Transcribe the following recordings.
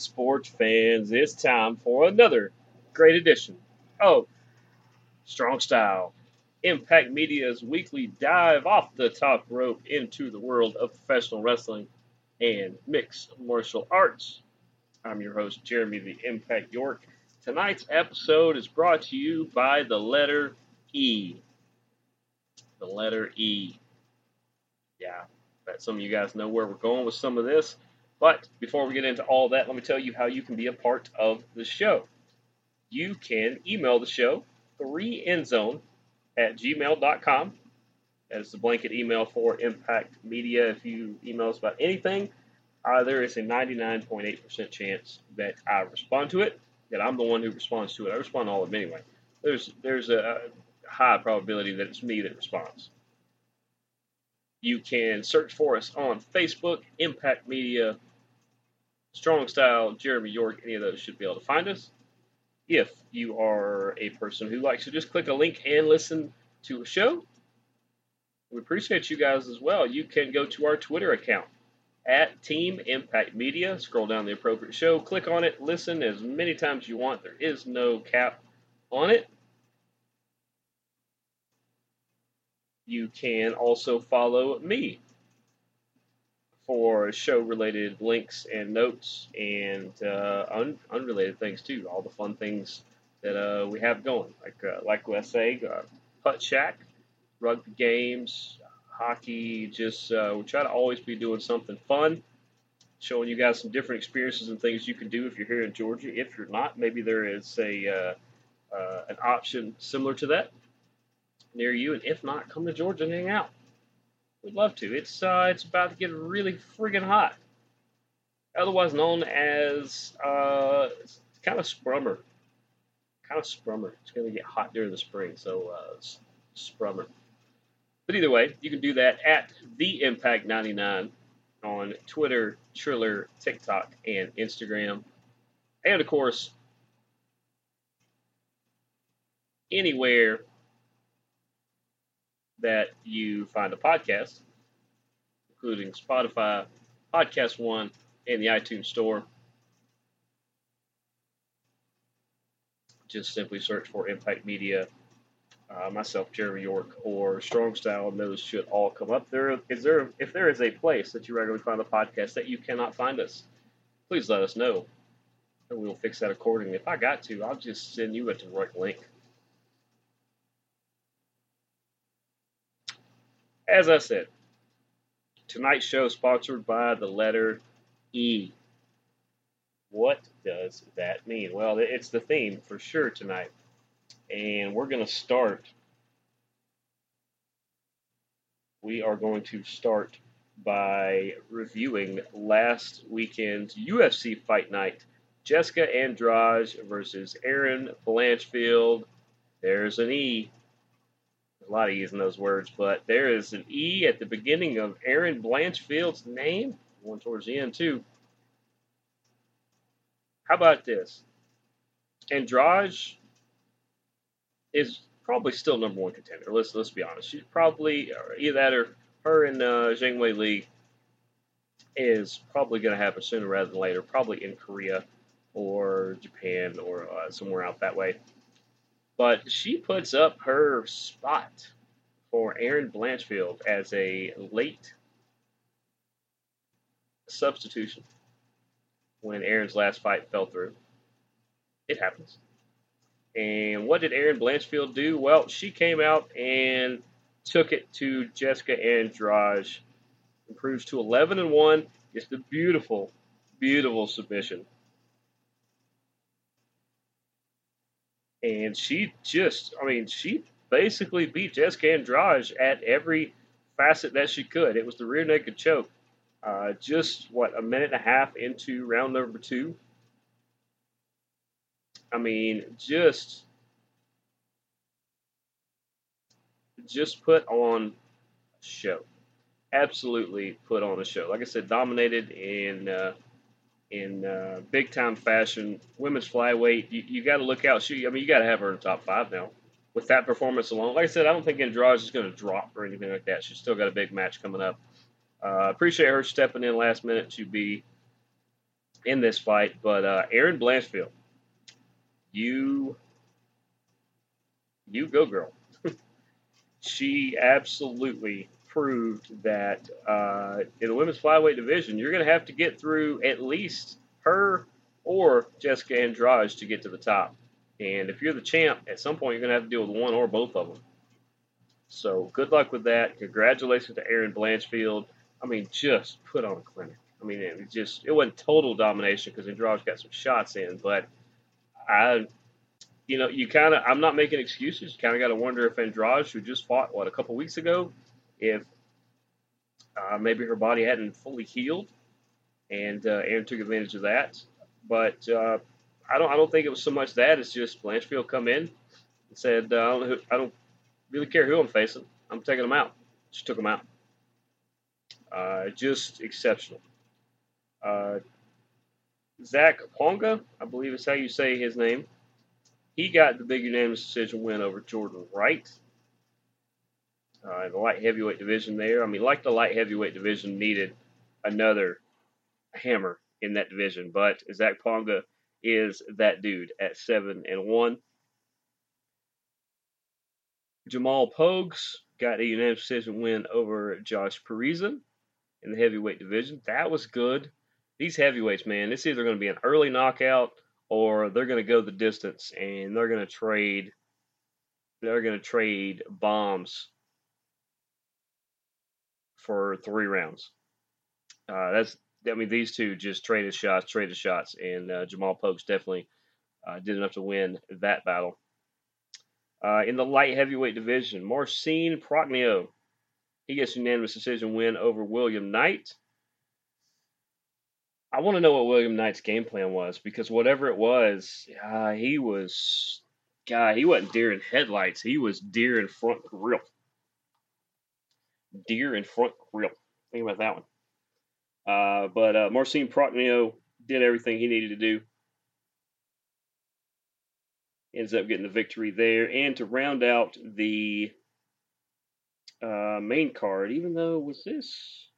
sports fans? It's time for another great edition of Strong Style, Impact Media's weekly dive off the top rope into the world of professional wrestling and mixed martial arts. I'm your host, Jeremy the Impact York. Tonight's episode is brought to you by the letter E. The letter E. Yeah, bet some of you guys know where we're going with some of this. But before we get into all that, let me tell you how you can be a part of the show. You can email the show, 3endzone at gmail.com. That is the blanket email for Impact Media. If you email us about anything, uh, there is a 99.8% chance that I respond to it, that I'm the one who responds to it. I respond to all of them anyway. There's, there's a high probability that it's me that responds. You can search for us on Facebook, Impact Media Strong Style, Jeremy York, any of those should be able to find us. If you are a person who likes to just click a link and listen to a show, we appreciate you guys as well. You can go to our Twitter account at Team Impact Media. Scroll down the appropriate show, click on it, listen as many times you want. There is no cap on it. You can also follow me for show related links and notes and uh, un- unrelated things too. All the fun things that uh, we have going, like uh, like I say, uh, Putt Shack, rugby games, hockey. Just uh, we try to always be doing something fun, showing you guys some different experiences and things you can do if you're here in Georgia. If you're not, maybe there is a uh, an option similar to that near you, and if not, come to Georgia and hang out. We'd love to. It's uh, it's about to get really friggin' hot. Otherwise known as uh, kind of sprummer. Kind of sprummer. It's going to get hot during the spring, so uh, sprummer. But either way, you can do that at the Impact 99 on Twitter, Triller, TikTok, and Instagram. And of course, anywhere that you find a podcast, including Spotify, Podcast One, and the iTunes Store. Just simply search for Impact Media, uh, myself, Jeremy York, or Strong Style, and those should all come up. There is there if there is a place that you regularly find the podcast that you cannot find us, please let us know, and we will fix that accordingly. If I got to, I'll just send you a direct link. As I said, tonight's show is sponsored by the letter E. What does that mean? Well, it's the theme for sure tonight. And we're going to start. We are going to start by reviewing last weekend's UFC fight night. Jessica Andrade versus Erin Blanchfield. There's an E a lot of E's in those words, but there is an E at the beginning of Erin Blanchfield's name, one towards the end too. How about this? Andrade is probably still number one contender. Let's let's be honest. She's probably either that or her and uh, Zhang Weili is probably going to happen sooner rather than later. Probably in Korea or Japan or uh, somewhere out that way. But she puts up her spot for Erin Blanchfield as a late substitution when Erin's last fight fell through. It happens. And what did Erin Blanchfield do? Well, she came out and took it to Jessica Andrade. Improves to 11 and 1. It's the beautiful, beautiful submission. And she just, I mean, she basically beat Jessica Andrade at every facet that she could. It was the rear naked choke. Uh, just what a minute and a half into round number two. I mean, just just put on a show. Absolutely put on a show. Like I said, dominated in uh, in uh, big time fashion. Women's flyweight, you, you got to look out. She, I mean, you got to have her in the top five now. With that performance alone, like I said, I don't think Andrade is going to drop or anything like that. She's still got a big match coming up. Uh, appreciate her stepping in last minute to be in this fight. But uh, Erin Blanchfield, you you go, girl. she absolutely proved that uh, in the women's flyweight division, you're going to have to get through at least her or Jessica Andrade to get to the top. And if you're the champ, at some point you're going to have to deal with one or both of them. So good luck with that. Congratulations to Erin Blanchfield. I mean, just put on a clinic. I mean, it just it wasn't total domination because Andrade got some shots in, but I, you know, you kind of I'm not making excuses. You kind of got to wonder if Andrade, who just fought what a couple weeks ago, if uh, maybe her body hadn't fully healed, and uh, Erin took advantage of that. But uh, I don't I don't think it was so much that it's just Blanchfield come in and said uh, I don't who, I don't really care who I'm facing. I'm taking them out. Just took them out. Uh, just exceptional. Uh, Zach Ponga, I believe is how you say his name. He got the big unanimous decision win over Jordan Wright uh, in the light heavyweight division there. I mean, like the light heavyweight division needed another hammer in that division, but Zach Ponga is that dude at seven and one. Jamal Pogues got a unanimous decision win over Josh Parisian in the heavyweight division. That was good. These heavyweights, man, it's either going to be an early knockout or they're going to go the distance and they're going to trade. They're going to trade bombs for three rounds. Uh, that's I mean these two just traded shots, traded shots, and uh, Jamal Pogues definitely uh, did enough to win that battle. Uh, in the light heavyweight division, Marcin Prachnio, he gets unanimous decision win over William Knight. I want to know what William Knight's game plan was because whatever it was, he was, guy, he wasn't deer in headlights. He was deer in front grill. Deer in front grill. Think about that one. Uh, but uh, Marcin Prachnio did everything he needed to do ends up getting the victory there. And to round out the uh, main card, even though was this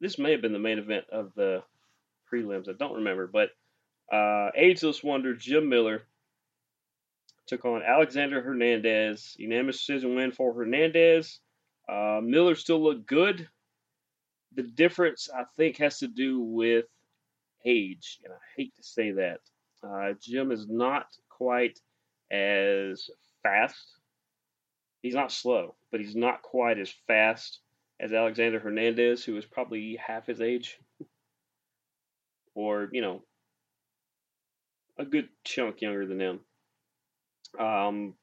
this may have been the main event of the prelims, I don't remember, but uh, Ageless Wonder Jim Miller took on Alexander Hernandez. Unanimous decision win for Hernandez. Uh, Miller still looked good. The difference, I think, has to do with age, and I hate to say that. Uh, Jim is not quite as fast. He's not slow, but he's not quite as fast as Alexander Hernandez, who is probably half his age, or you know, a good chunk younger than him. Um,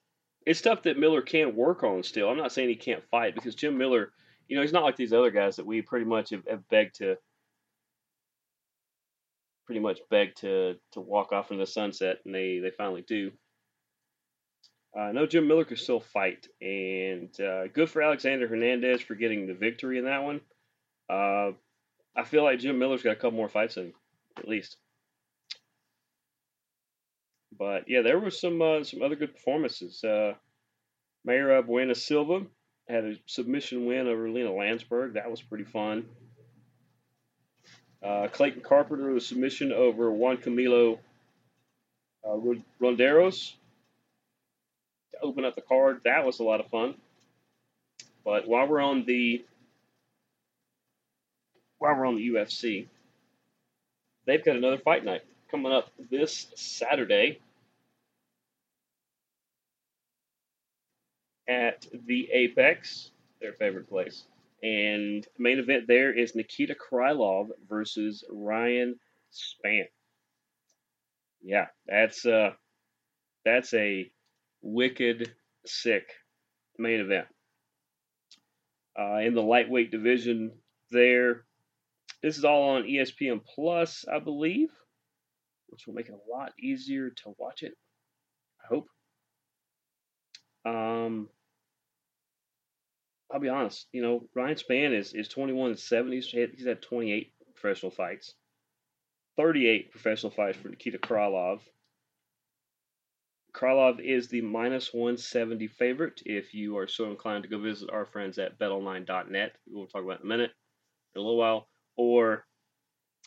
it's stuff that Miller can't work on still. I'm not saying he can't fight because Jim Miller, you know, he's not like these other guys that we pretty much have, have begged to pretty much begged to to walk off in the sunset, and they they finally do. Uh, know Jim Miller could still fight, and uh, good for Alexander Hernandez for getting the victory in that one. Uh, I feel like Jim Miller's got a couple more fights in, at least. But yeah, there were some uh, some other good performances. Uh, Mayra Bueno Silva had a submission win over Lina Länsberg. That was pretty fun. Uh, Clayton Carpenter with a submission over Juan Camilo uh, Ronderos to open up the card. That was a lot of fun. But while we're on the while we're on the UFC, they've got another fight night coming up this Saturday at the Apex, their favorite place. And main event there is Nikita Krylov versus Ryan Spann. Yeah, that's uh that's a wicked sick main event. Uh, in the lightweight division there. This is all on ESPN Plus, I believe, which will make it a lot easier to watch it. I hope. Um, I'll be honest. You know, Ryan Spann is is 21 and 70. He's had 28 professional fights, 38 professional fights for Nikita Krylov. Krylov is the minus 170 favorite. If you are so inclined to go visit our friends at betonline.net, we'll talk about in a minute, in a little while, or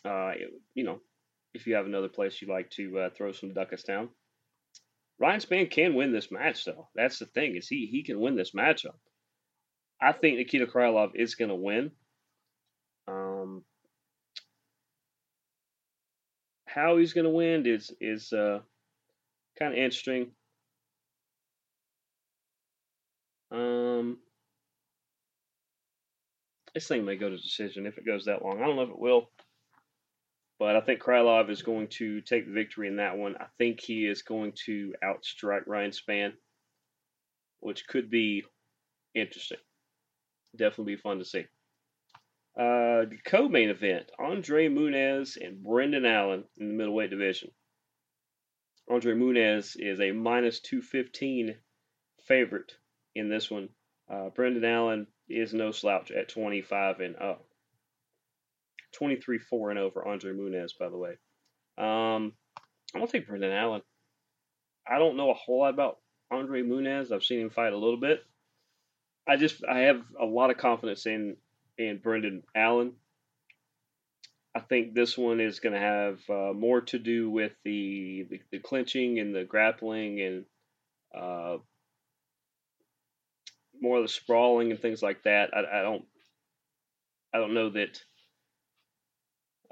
Uh, you know, if you have another place you'd like to uh, throw some ducats down. Ryan Spann can win this match, though. That's the thing is he he can win this matchup. I think Nikita Krylov is going to win. Um, how he's going to win is is uh, kind of interesting. Um, this thing may go to decision if it goes that long. I don't know if it will, but I think Krylov is going to take the victory in that one. I think he is going to outstrike Ryan Spann, which could be interesting. Definitely be fun to see. Uh, the co-main event: Andre Muniz and Brendan Allen in the middleweight division. Andre Muniz is a minus 215 favorite in this one. Uh, Brendan Allen is no slouch at 25 and up. 23 4 and over Andre Muniz, by the way. Um, I'm going to take Brendan Allen. I don't know a whole lot about Andre Muniz. I've seen him fight a little bit. I just I have a lot of confidence in in Brendan Allen. I think this one is going to have uh, more to do with the, the, the clinching and the grappling and uh, more of the sprawling and things like that. I, I don't I don't know that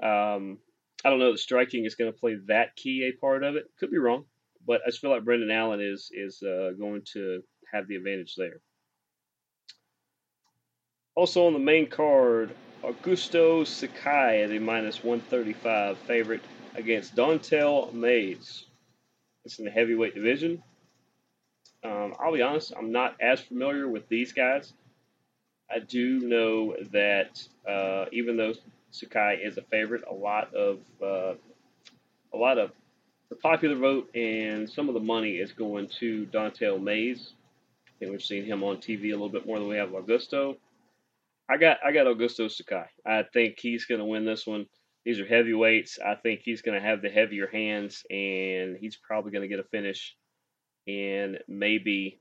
um, I don't know that striking is going to play that key a part of it. Could be wrong, but I just feel like Brendan Allen is is uh, going to have the advantage there. Also on the main card, Augusto Sakai at a minus 135 favorite against Don'Tale Mayes. It's in the heavyweight division. Um, I'll be honest, I'm not as familiar with these guys. I do know that uh, even though Sakai is a favorite, a lot of uh, a lot of the popular vote and some of the money is going to Don'Tale Mayes. I think we've seen him on TV a little bit more than we have Augusto. I got I got Augusto Sakai. I think he's going to win this one. These are heavyweights. I think he's going to have the heavier hands, and he's probably going to get a finish and maybe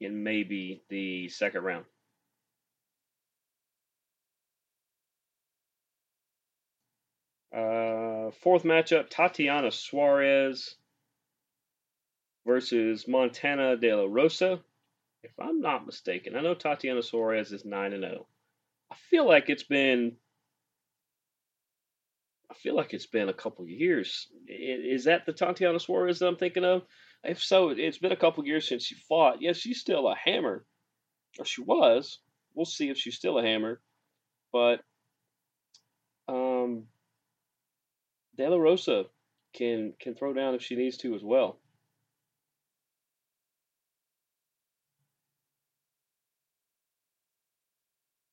in maybe the second round. Uh, fourth matchup: Tatiana Suarez versus Montana De La Rosa. If I'm not mistaken, I know Tatiana Suarez is nine and zero. I feel like it's been I feel like it's been a couple years. Is that the Tatiana Suarez that I'm thinking of? If so, it's been a couple years since she fought. Yes, she's still a hammer, or she was. We'll see if she's still a hammer. But um, De La Rosa can can throw down if she needs to as well.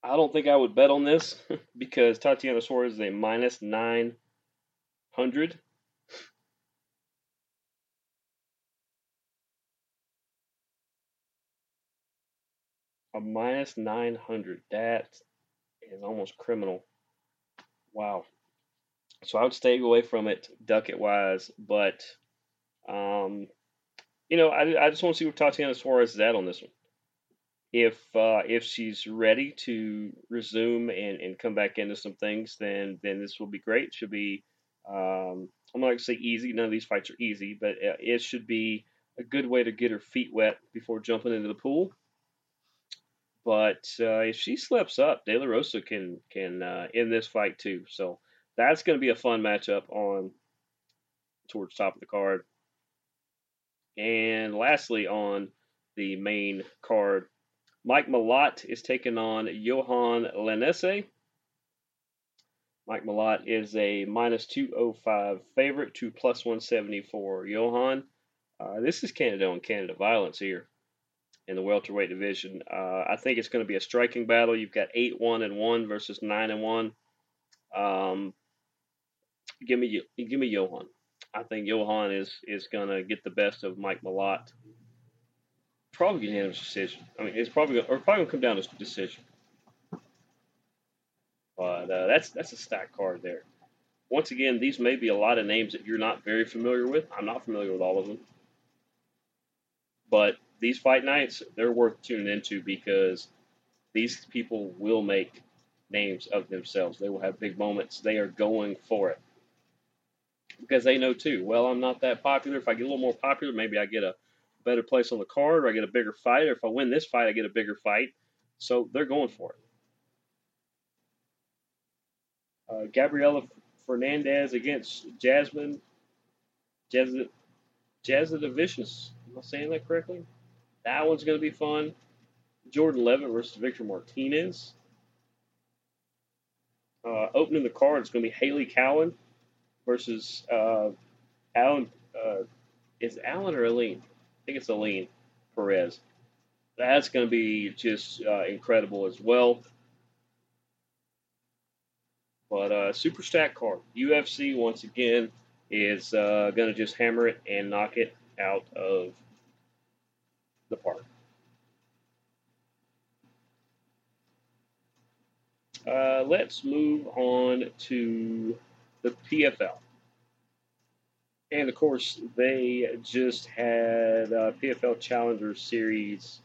I don't think I would bet on this because Tatiana Suarez is a minus 900. A minus 900. That is almost criminal. Wow. So I would stay away from it, ducat wise. But, um, you know, I, I just want to see where Tatiana Suarez is at on this one if uh, if she's ready to resume and, and come back into some things, then then this will be great. It should be um, I'm not going to say easy. None of these fights are easy, but uh, it should be a good way to get her feet wet before jumping into the pool. But uh, if she slips up, De La Rosa can can uh, end this fight too. So that's going to be a fun matchup on towards top of the card. And lastly, on the main card, Mike Malott is taking on Yohan Lainesse. Mike Malott is a minus 205 favorite to plus 174 Yohan. Uh, this is Canada on Canada violence here in the welterweight division. Uh, I think it's going to be a striking battle. You've got 8 1 and 1 versus 9 and 1. Um, give me give me Yohan. I think Yohan is is going to get the best of Mike Malott probably unanimous decision. I mean, it's probably gonna, or probably gonna come down to decision. But uh, that's that's a stack card there. Once again, these may be a lot of names that you're not very familiar with. I'm not familiar with all of them, but these fight nights they're worth tuning into because these people will make names of themselves. They will have big moments. They are going for it because they know too. Well, I'm not that popular. If I get a little more popular, maybe I get a better place on the card, or I get a bigger fight. Or if I win this fight, I get a bigger fight. So they're going for it. Uh, Gabriela Fernandez against Jasmine Jazz Jasudavicius. Am I saying that correctly? That one's going to be fun. Jordan Leavitt versus Victor Martinez. Uh, opening the card, it's going to be Haley Cowan versus uh, Alan. Uh, is Alan or Aline? I think it's Aline Perez. That's going to be just uh, incredible as well. But uh, super stack card. UFC once again is uh, going to just hammer it and knock it out of the park. Uh, let's move on to the PFL. And of course, they just had uh, PFL Challenger Series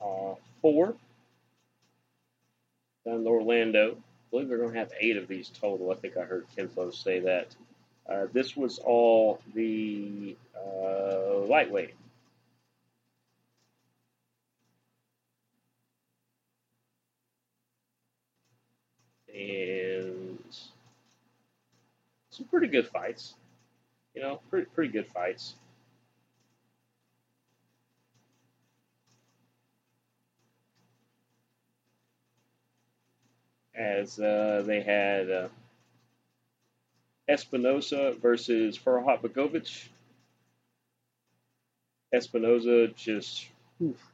uh, 4 down in Orlando. I believe they're going to have eight of these total. I think I heard Kenflo say that. Uh, this was all the uh, lightweight. And some pretty good fights. You know, pretty, pretty good fights. as uh, they had uh, Espinosa versus Farhat Begovic. Espinosa just, oof,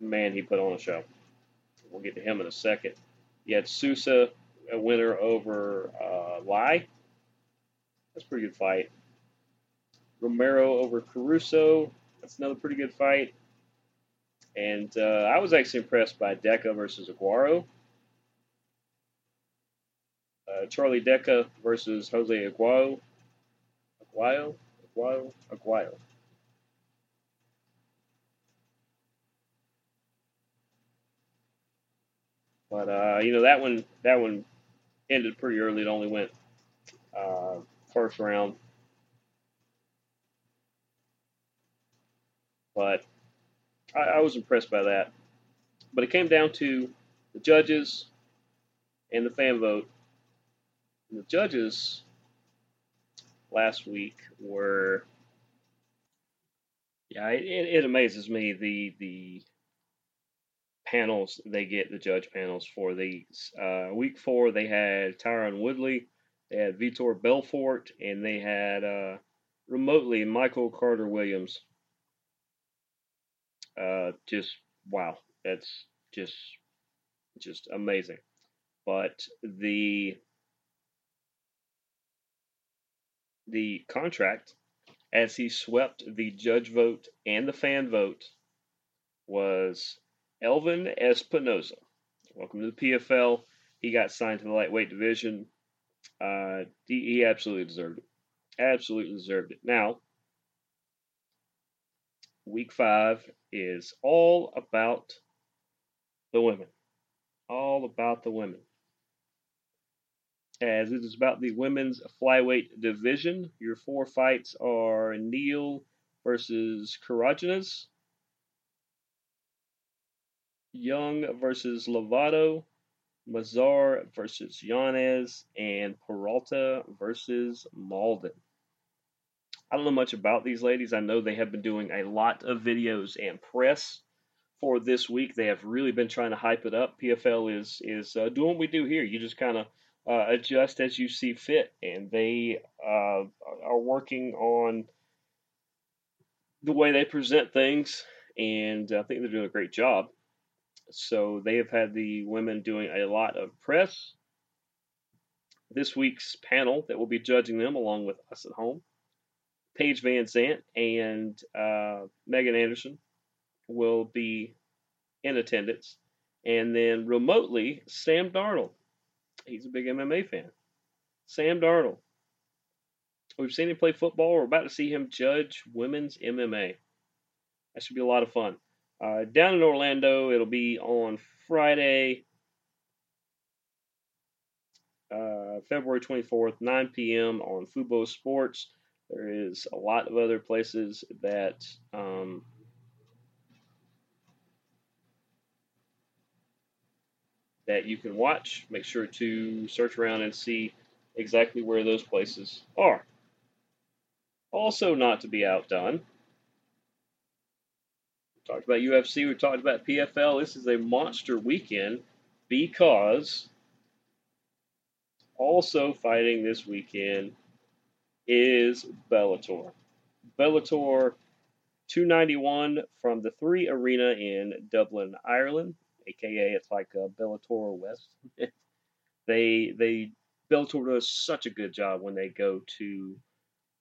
man, he put on a show. We'll get to him in a second. You had Sousa, a winner over uh, Lai. That's a pretty good fight. Romero over Caruso. That's another pretty good fight. And uh, I was actually impressed by Deca versus Aguaro. Uh, Charlie Deca versus Jose Aguayo. Aguayo? Aguayo? Aguayo. But uh, you know that one that one ended pretty early. It only went uh, first round. But I, I was impressed by that. But it came down to the judges and the fan vote. And the judges last week were, yeah, it, it amazes me the the panels they get the judge panels for these. Uh, week four they had Tyron Woodley, they had Vitor Belfort, and they had uh, remotely Michael Carter Williams uh, just wow, that's just just amazing. But the the contract, as he swept the judge vote and the fan vote, was Elvin Espinosa. Welcome to the PFL. He got signed to the lightweight division. Uh, he, he absolutely deserved it. Absolutely deserved it. Now, week five is all about the women. All about the women. As it is about the women's flyweight division, your four fights are Neal versus Karadžinas, Young versus Lovato, Mazar versus Yanez, and Peralta versus Malden. I don't know much about these ladies. I know they have been doing a lot of videos and press for this week. They have really been trying to hype it up. PFL is is uh, doing what we do here. You just kind of uh, adjust as you see fit, and they uh, are working on the way they present things, and I think they're doing a great job. So they have had the women doing a lot of press. This week's panel that will be judging them, along with us at home, Paige Van VanZant and uh, Megan Anderson will be in attendance. And then remotely, Sam Darnold. He's a big MMA fan. Sam Darnold. We've seen him play football. We're about to see him judge women's MMA. That should be a lot of fun. Uh, down in Orlando, it'll be on Friday, uh, February 24th, 9 p.m. on Fubo Sports. There is a lot of other places that um, that you can watch. Make sure to search around and see exactly where those places are. Also, not to be outdone, talked about UFC, we talked about PFL. This is a monster weekend because also fighting this weekend is Bellator. Bellator 291 from the 3 Arena in Dublin, Ireland, aka it's like a Bellator West. they they Bellator does such a good job when they go to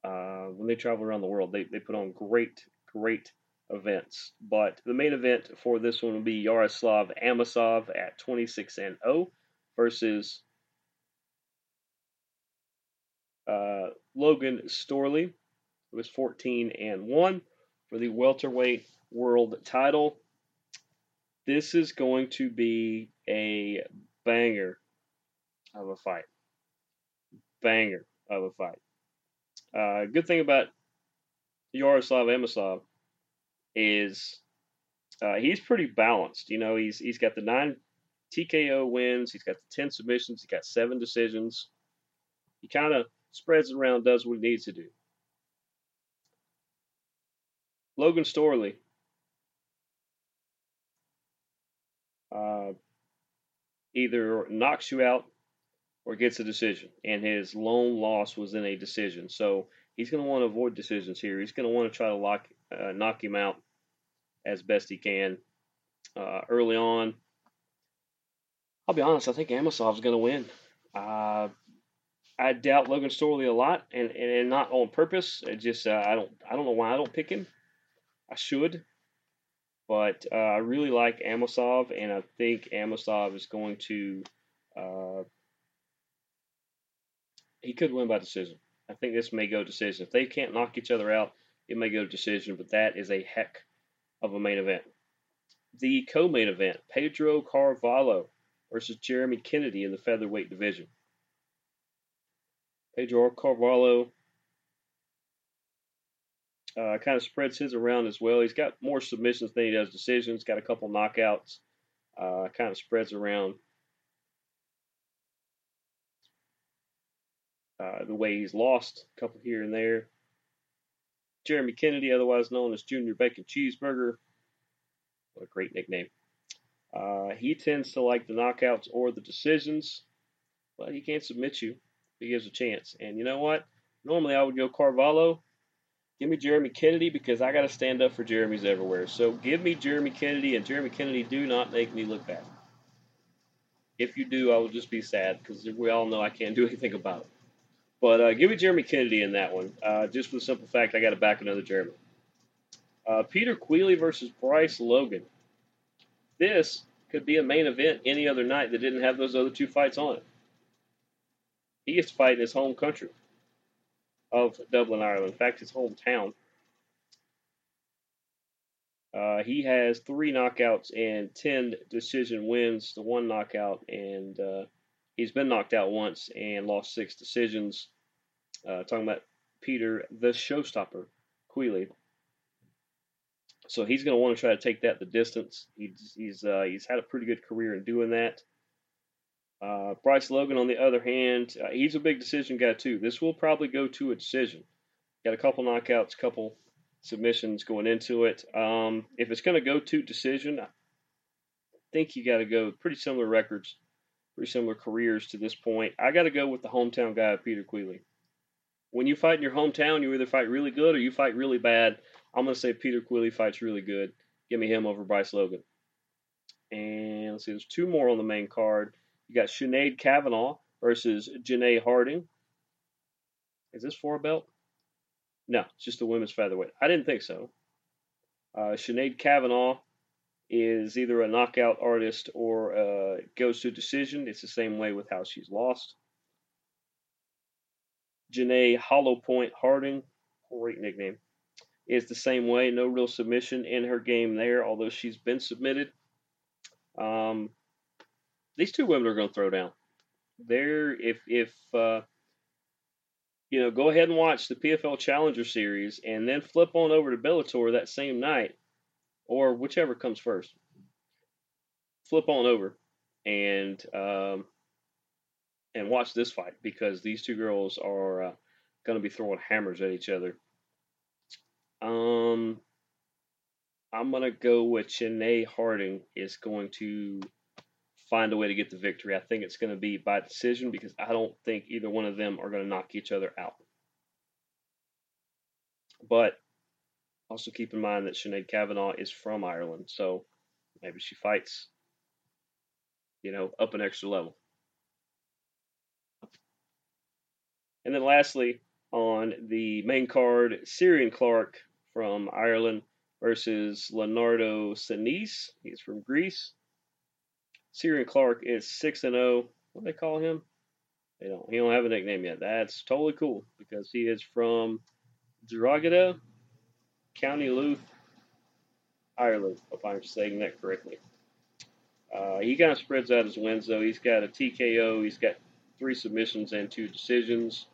uh, when they travel around the world. They they put on great great events. But the main event for this one will be Yaroslav Amosov at 26 and 0 versus uh, Logan Storley, who is 14 and 1 for the welterweight world title. This is going to be a banger of a fight. Banger of a fight. Uh, good thing about Yaroslav Amosov is uh, he's pretty balanced. You know, he's he's got the nine TKO wins, he's got the ten submissions, he's got seven decisions. He kind of spreads it around, does what he needs to do. Logan Storley. Uh, either knocks you out or gets a decision, and his lone loss was in a decision. So he's going to want to avoid decisions here. He's going to want to try to lock, uh, knock him out as best he can uh, early on. I'll be honest. I think Amosov's going to win. Uh, I doubt Logan Storley a lot, and, and not on purpose. It just uh, I don't I don't know why I don't pick him. I should, but uh, I really like Amosov, and I think Amosov is going to. Uh, he could win by decision. I think this may go decision. If they can't knock each other out, it may go to decision. But that is a heck of a main event. The co-main event: Pedro Carvalho versus Jeremy Kennedy in the featherweight division. Pedro Carvalho uh, kind of spreads his around as well. He's got more submissions than he does decisions. Got a couple knockouts. Uh, kind of spreads around uh, the way he's lost a couple here and there. Jeremy Kennedy, otherwise known as Junior Bacon Cheeseburger. What a great nickname. Uh, he tends to like the knockouts or the decisions, but he can't submit you he gives a chance. And you know what? Normally I would go Carvalho. Give me Jeremy Kennedy because I got to stand up for Jeremy's everywhere. So give me Jeremy Kennedy, and Jeremy Kennedy do not make me look bad. If you do, I will just be sad because we all know I can't do anything about it. But uh, give me Jeremy Kennedy in that one, uh, just for the simple fact I got to back another Jeremy. Uh, Peter Queally versus Bryce Logan. This could be a main event any other night that didn't have those other two fights on it. He gets to fight in his home country of Dublin, Ireland. In fact, his hometown. Uh, he has three knockouts and 10 decision wins, the one knockout, and uh, he's been knocked out once and lost six decisions. Uh, talking about Peter, the showstopper, Queally. So he's going to want to try to take that the distance. He's he's uh, he's had a pretty good career in doing that. Uh, Bryce Logan, on the other hand, uh, he's a big decision guy too. This will probably go to a decision. Got a couple knockouts, couple submissions going into it. Um, if it's going to go to decision, I think you got to go pretty similar records, pretty similar careers to this point. I got to go with the hometown guy, Peter Queally. When you fight in your hometown, you either fight really good or you fight really bad. I'm going to say Peter Queally fights really good. Give me him over Bryce Logan. And let's see, there's two more on the main card. You got Sinead Kavanagh versus Janay Harding. Is this for a belt? No, it's just a women's featherweight. I didn't think so. Uh, Sinead Kavanagh is either a knockout artist or uh, goes to a decision. It's the same way with how she's lost. Janay Hollow Point Harding, great nickname. is the same way. No real submission in her game there, although she's been submitted. Um, these two women are going to throw down. They're if if uh, you know, go ahead and watch the PFL Challenger Series, and then flip on over to Bellator that same night, or whichever comes first. Flip on over, and um, and watch this fight because these two girls are uh, going to be throwing hammers at each other. Um, I'm going to go with Janay Harding is going to find a way to get the victory. I think it's going to be by decision because I don't think either one of them are going to knock each other out. But also keep in mind that Sinead Kavanagh is from Ireland, so maybe she fights, you know, up an extra level. And then lastly, on the main card, Ciaran Clark from Ireland versus Leonardo Sinise. He's from Greece. Ciaran Clark is 6 and 0. What do they call him? They don't. He don't have a nickname yet. That's totally cool because he is from Drogheda, County Louth, Ireland, if I'm saying that correctly. Uh, he kind of spreads out his wins, though. He's got a TKO, he's got three submissions and two decisions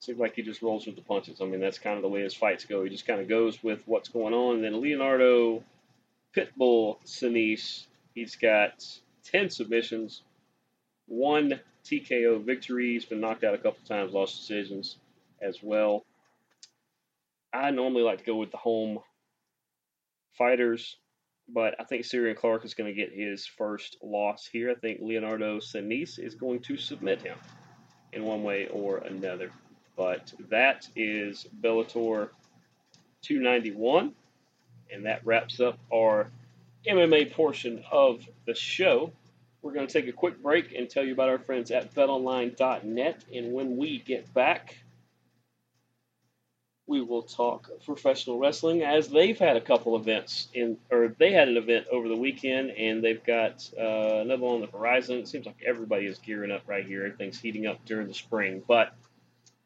seems like he just rolls with the punches. I mean, that's kind of the way his fights go. He just kind of goes with what's going on. And then Leonardo Pitbull Sinise, he's got 10 submissions, one TKO victory. He's been knocked out a couple times, lost decisions as well. I normally like to go with the home fighters, but I think Ciaran Clark is going to get his first loss here. I think Leonardo Sinise is going to submit him in one way or another. But that is Bellator 291, and that wraps up our MMA portion of the show. We're going to take a quick break and tell you about our friends at betonline.net. And when we get back, we will talk professional wrestling as they've had a couple events in, or they had an event over the weekend, and they've got uh, another one on the horizon. It seems like everybody is gearing up right here. Everything's heating up during the spring, but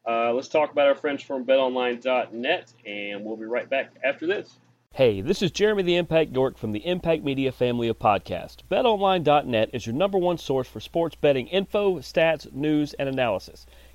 uh, let's talk about our friends from betonline.net, and we'll be right back after this. Hey, this is Jeremy the Impact York from the Impact Media family of podcasts. BetOnline.net is your number one source for sports betting info, stats, news, and analysis.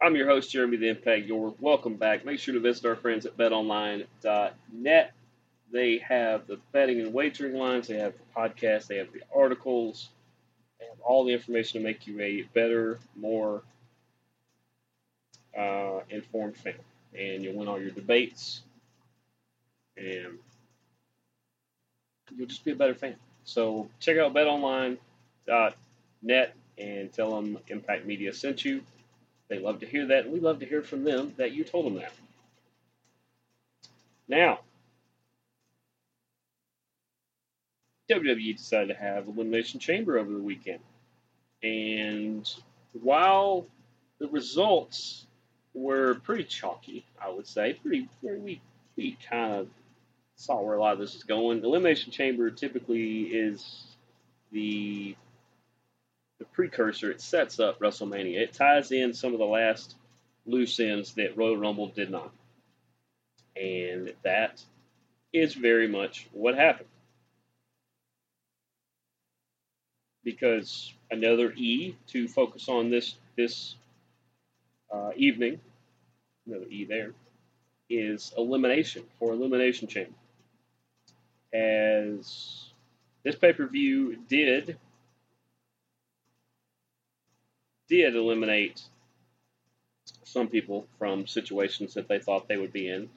I'm your host, Jeremy the Impact York. Welcome back. Make sure to visit our friends at betonline.net. They have the betting and wagering lines, they have the podcast, they have the articles, they have all the information to make you a better, more uh, informed fan. And you'll win all your debates, and you'll just be a better fan. So check out betonline.net and tell them Impact Media sent you. They love to hear that, and we love to hear from them that you told them that. Now, WWE decided to have Elimination Chamber over the weekend. And while the results were pretty chalky, I would say, pretty we we kind of saw where a lot of this is going. Elimination Chamber typically is the the precursor. It sets up WrestleMania. It ties in some of the last loose ends that Royal Rumble did not. And that is very much what happened. Because another E to focus on this this uh, evening, another E there, is elimination for Elimination Chamber. As this pay per view did did eliminate some people from situations that they thought they would be in,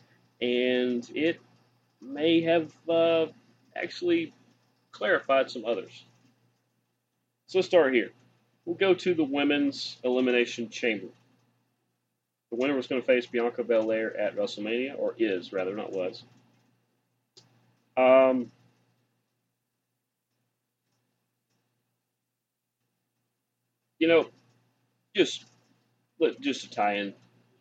and it may have uh, actually clarified some others. So let's start here. We'll go to the women's elimination chamber. The winner was going to face Bianca Belair at WrestleMania, or is rather, not was. Um, you know, just just to tie in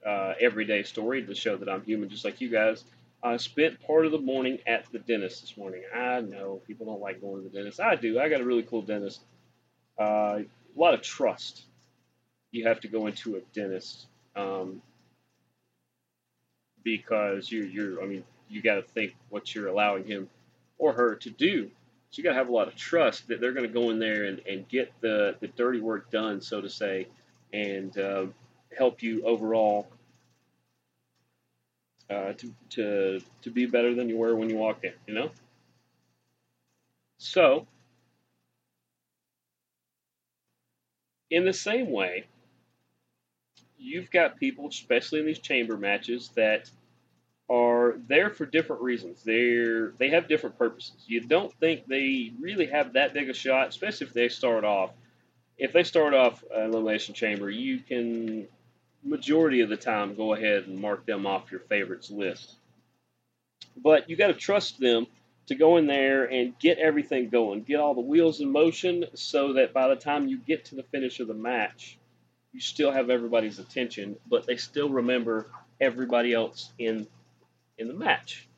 uh, everyday story to show that I'm human, just like you guys. I spent part of the morning at the dentist this morning. I know people don't like going to the dentist. I do. I got a really cool dentist. Uh, a lot of trust. You have to go into a dentist um, because you're, you're. I mean, you got to think what you're allowing him or her to do. So you got to have a lot of trust that they're going to go in there and, and get the, the dirty work done, so to say, and uh, help you overall uh, to, to, to be better than you were when you walked in, you know? So, in the same way, you've got people, especially in these chamber matches, that are there for different reasons. They're they have different purposes. You don't think they really have that big a shot, especially if they start off. If they start off an elimination chamber, you can majority of the time go ahead and mark them off your favorites list. But you got to trust them to go in there and get everything going, get all the wheels in motion, so that by the time you get to the finish of the match, you still have everybody's attention, but they still remember everybody else in in the match.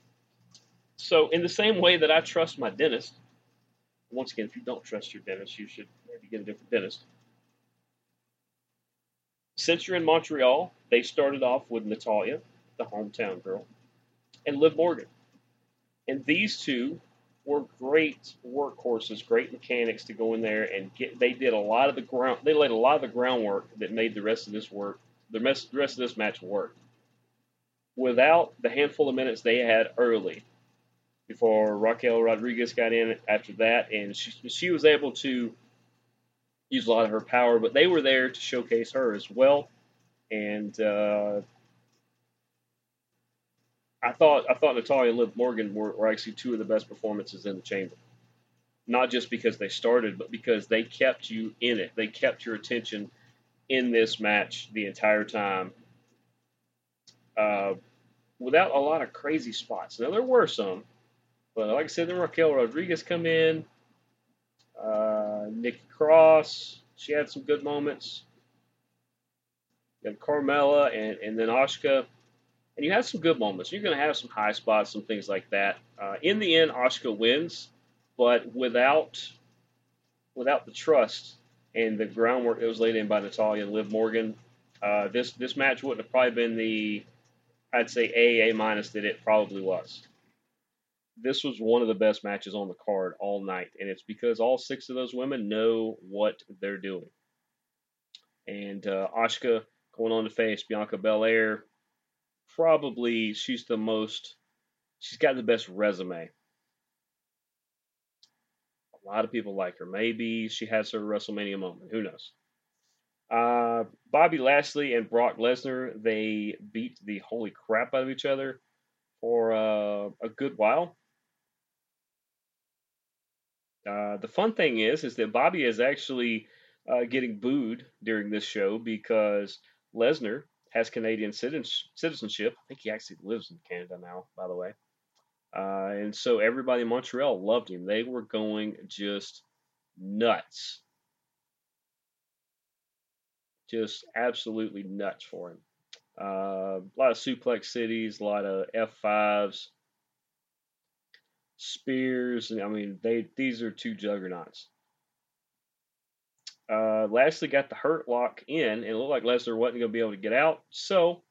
So, in the same way that I trust my dentist, once again, if you don't trust your dentist, you should maybe get a different dentist. Since you're in Montreal, they started off with Natalya, the hometown girl, and Liv Morgan. And these two were great workhorses, great mechanics to go in there and get. They did a lot of the ground. They laid a lot of the groundwork that made the rest of this work. The rest, the rest of this match work without the handful of minutes they had early before Raquel Rodriguez got in after that, and she, she was able to use a lot of her power, but they were there to showcase her as well. And uh, I thought I thought Natalya and Liv Morgan were, were actually two of the best performances in the chamber. Not just because they started, but because they kept you in it. They kept your attention in this match the entire time uh, without a lot of crazy spots. Now there were some, but like I said, then Raquel Rodriguez come in, uh, Nikki Cross, she had some good moments. You had Carmella and, and then Asuka, and you had some good moments. You're going to have some high spots, some things like that. Uh, in the end, Asuka wins, but without without the trust and the groundwork that was laid in by Natalya and Liv Morgan, uh, this this match wouldn't have probably been the I'd say A, A minus that it probably was. This was one of the best matches on the card all night, and it's because all six of those women know what they're doing. And uh, Asuka going on to face Bianca Belair, probably she's the most, she's got the best resume. A lot of people like her. Maybe she has her WrestleMania moment. Who knows? Uh, Bobby Lashley and Brock Lesnar, they beat the holy crap out of each other for uh, a good while. Uh, the fun thing is, is that Bobby is actually uh, getting booed during this show because Lesnar has Canadian citizenship. I think he actually lives in Canada now, by the way. Uh, and so everybody in Montreal loved him. They were going just nuts just absolutely nuts for him. Uh, a lot of suplex cities, a lot of F5s, spears. And I mean, they these are two juggernauts. Uh, Lashley got the hurt lock in, and it looked like Lesnar wasn't going to be able to get out. So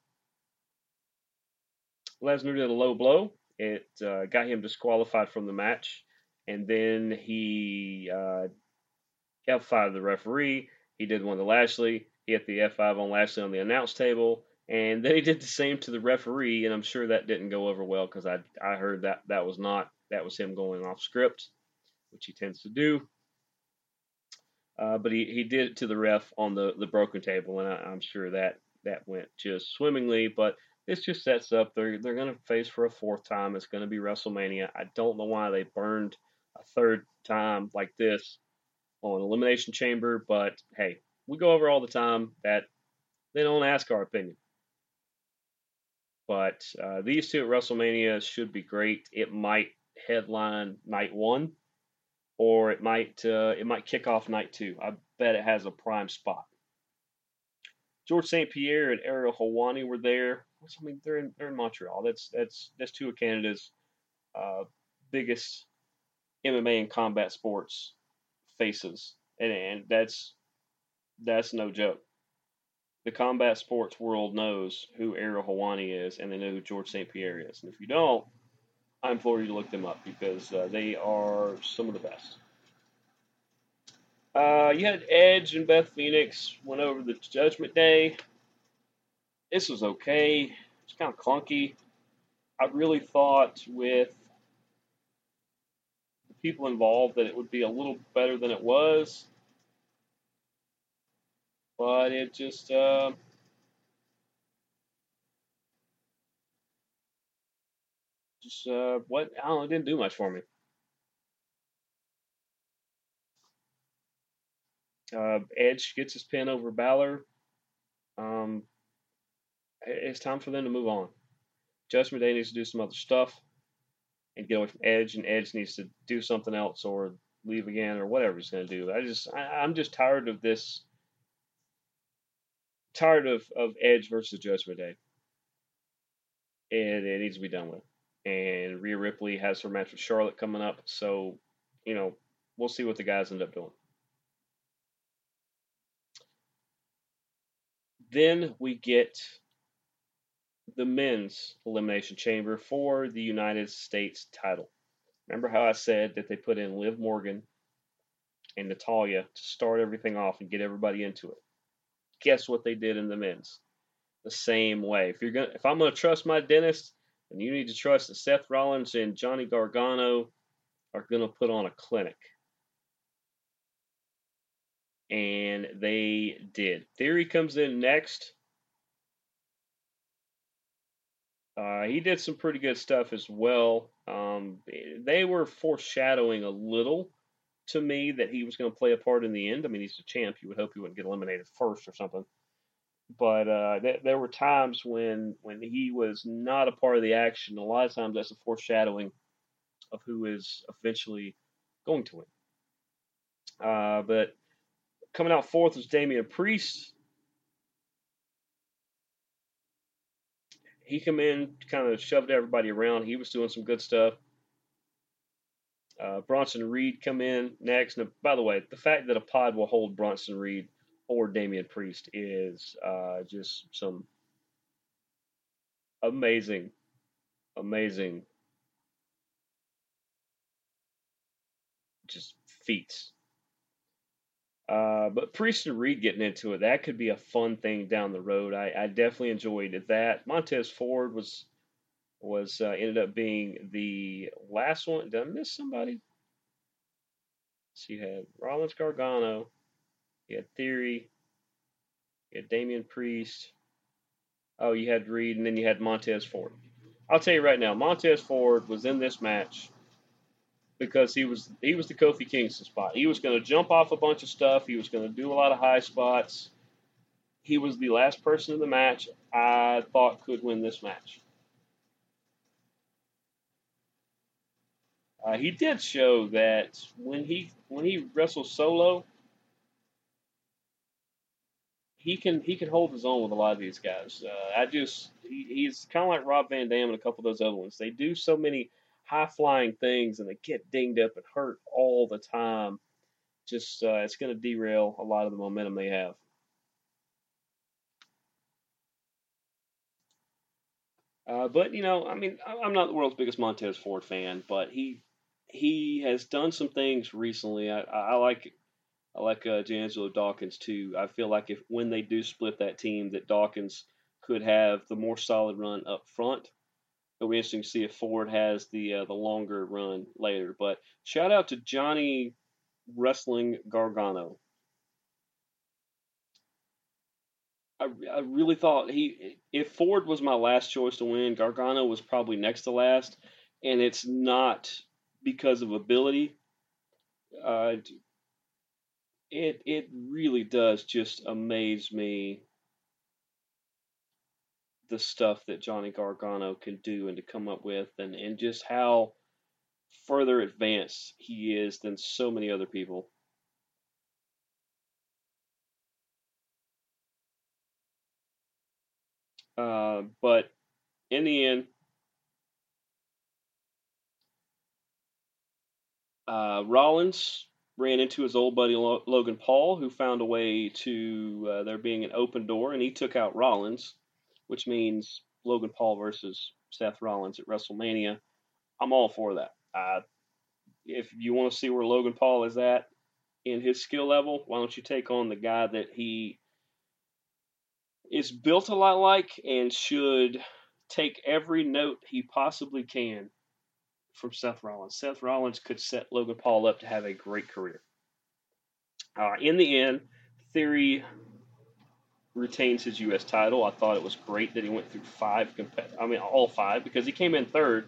Lesnar did a low blow. It uh, got him disqualified from the match, and then he uh, F5 the referee. He did one to Lashley. He hit the F5 on Lashley on the announce table, and then he did the same to the referee, and I'm sure that didn't go over well because I I heard that that was not that was him going off script, which he tends to do. Uh, but he, he did it to the ref on the, the broken table, and I, am sure that that went just swimmingly. But this just sets up they're they're going to face for a fourth time. It's going to be WrestleMania. I don't know why they burned a third time like this on Elimination Chamber, but hey, we go over all the time that they don't ask our opinion. But uh, these two at WrestleMania should be great. It might headline night one, or it might uh, it might kick off night two. I bet it has a prime spot. Georges St. Pierre and Ariel Helwani were there. I mean, they're in they're in Montreal. That's that's that's two of Canada's uh, biggest MMA and combat sports faces, and, and that's that's no joke. The combat sports world knows who Ariel Helwani is, and they know who Georges St. Pierre is. And if you don't, I implore you to look them up because uh, they are some of the best. Uh, you had Edge and Beth Phoenix went over the Judgment Day. This was okay. It's kind of clunky. I really thought with the people involved that it would be a little better than it was, but it just. Uh, just uh, what I don't know, it didn't do much for me. Uh, Edge gets his pin over Balor. Um, it's time for them to move on. Judgment Day needs to do some other stuff and get away from Edge, and Edge needs to do something else or leave again or whatever he's going to do. I just, I, am just tired of this. Tired of, of Edge versus Judgment Day. And it needs to be done with. And Rhea Ripley has her match with Charlotte coming up, so you know we'll see what the guys end up doing. Then we get the men's elimination chamber for the United States title. Remember how I said that they put in Liv Morgan and Natalya to start everything off and get everybody into it. Guess what they did in the men's? The same way. If you're gonna, if I'm gonna trust my dentist, then you need to trust that Seth Rollins and Johnny Gargano are gonna put on a clinic and they did. Theory comes in next. Uh, he did some pretty good stuff as well. Um, they were foreshadowing a little to me that he was going to play a part in the end. I mean, he's a champ. You would hope he wouldn't get eliminated first or something. But uh, th- there were times when when he was not a part of the action. A lot of times that's a foreshadowing of who is eventually going to win. Uh, but Coming out fourth was Damian Priest. He come in, kind of shoved everybody around. He was doing some good stuff. Uh, Bronson Reed come in next. And by the way, the fact that a pod will hold Bronson Reed or Damian Priest is uh, just some amazing, amazing, just feats. Uh, but Priest and Reed getting into it, that could be a fun thing down the road. I, I definitely enjoyed that. Montez Ford was was uh, ended up being the last one. Did I miss somebody? So you had Rollins Gargano, you had Theory, you had Damian Priest. Oh, you had Reed, and then you had Montez Ford. I'll tell you right now, Montez Ford was in this match because he was he was the Kofi Kingston spot. He was going to jump off a bunch of stuff. He was going to do a lot of high spots. He was the last person in the match I thought could win this match. Uh, he did show that when he when he wrestles solo, he can he can hold his own with a lot of these guys. Uh, I just he, he's kind of like Rob Van Dam and a couple of those other ones. They do so many high flying things and they get dinged up and hurt all the time. Just uh, it's going to derail a lot of the momentum they have. Uh, but you know, I mean, I'm not the world's biggest Montez Ford fan, but he he has done some things recently. I, I like I like uh, D'Angelo Dawkins too. I feel like if when they do split that team, that Dawkins could have the more solid run up front it'll be interesting to see if Ford has the uh, the longer run later. But shout out to Johnny Wrestling Gargano. I, I really thought he if Ford was my last choice to win, Gargano was probably next to last, and it's not because of ability. Uh, it it really does just amaze me the stuff that Johnny Gargano can do and to come up with, and, and just how further advanced he is than so many other people. Uh, but in the end, uh, Rollins ran into his old buddy Logan Paul, who found a way to uh, there being an open door, and he took out Rollins, which means Logan Paul versus Seth Rollins at WrestleMania. I'm all for that. Uh, if you want to see where Logan Paul is at in his skill level, why don't you take on the guy that he is built a lot like and should take every note he possibly can from Seth Rollins. Seth Rollins could set Logan Paul up to have a great career. Uh, in the end, Theory retains his U.S. title. I thought it was great that he went through five, I mean, all five, because he came in third.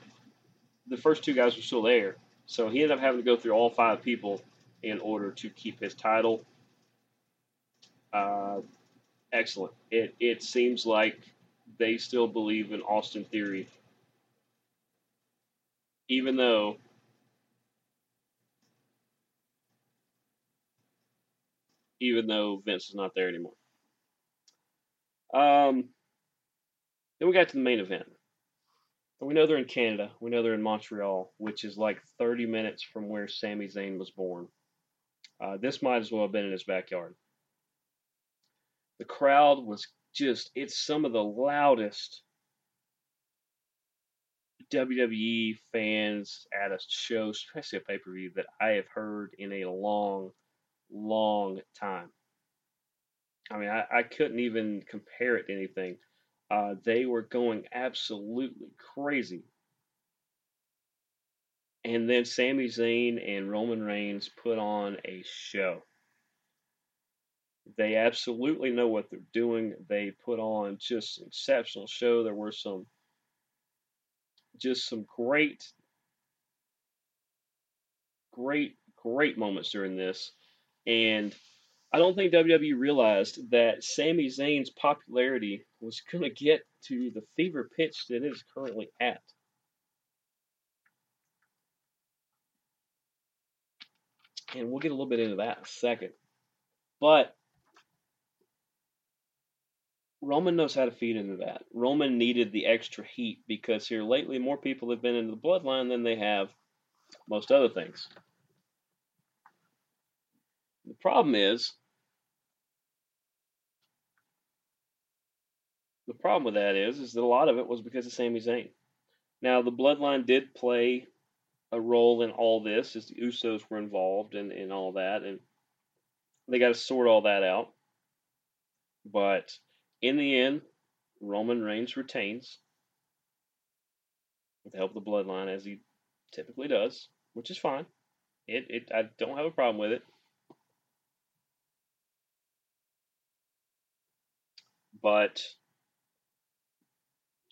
The first two guys were still there. So he ended up having to go through all five people in order to keep his title. Uh, excellent. It, it seems like they still believe in Austin Theory even though even though Vince is not there anymore. Um, then we got to the main event. And we know they're in Canada. We know they're in Montreal, which is like 30 minutes from where Sami Zayn was born. Uh, this might as well have been in his backyard. The crowd was just, it's some of the loudest WWE fans at a show, especially a pay per view, that I have heard in a long, long time. I mean, I, I couldn't even compare it to anything. Uh, they were going absolutely crazy. And then Sami Zayn and Roman Reigns put on a show. They absolutely know what they're doing. They put on just an exceptional show. There were some just some great, great, great moments during this. And I don't think WWE realized that Sami Zayn's popularity was going to get to the fever pitch that it is currently at. And we'll get a little bit into that in a second. But Roman knows how to feed into that. Roman needed the extra heat because here lately more people have been into the bloodline than they have most other things. The problem is the problem with that is is that a lot of it was because of Sami Zayn. Now the bloodline did play a role in all this as the Usos were involved and, and all that and they got to sort all that out. But in the end, Roman Reigns retains with the help of the bloodline, as he typically does, which is fine. It, it I don't have a problem with it. But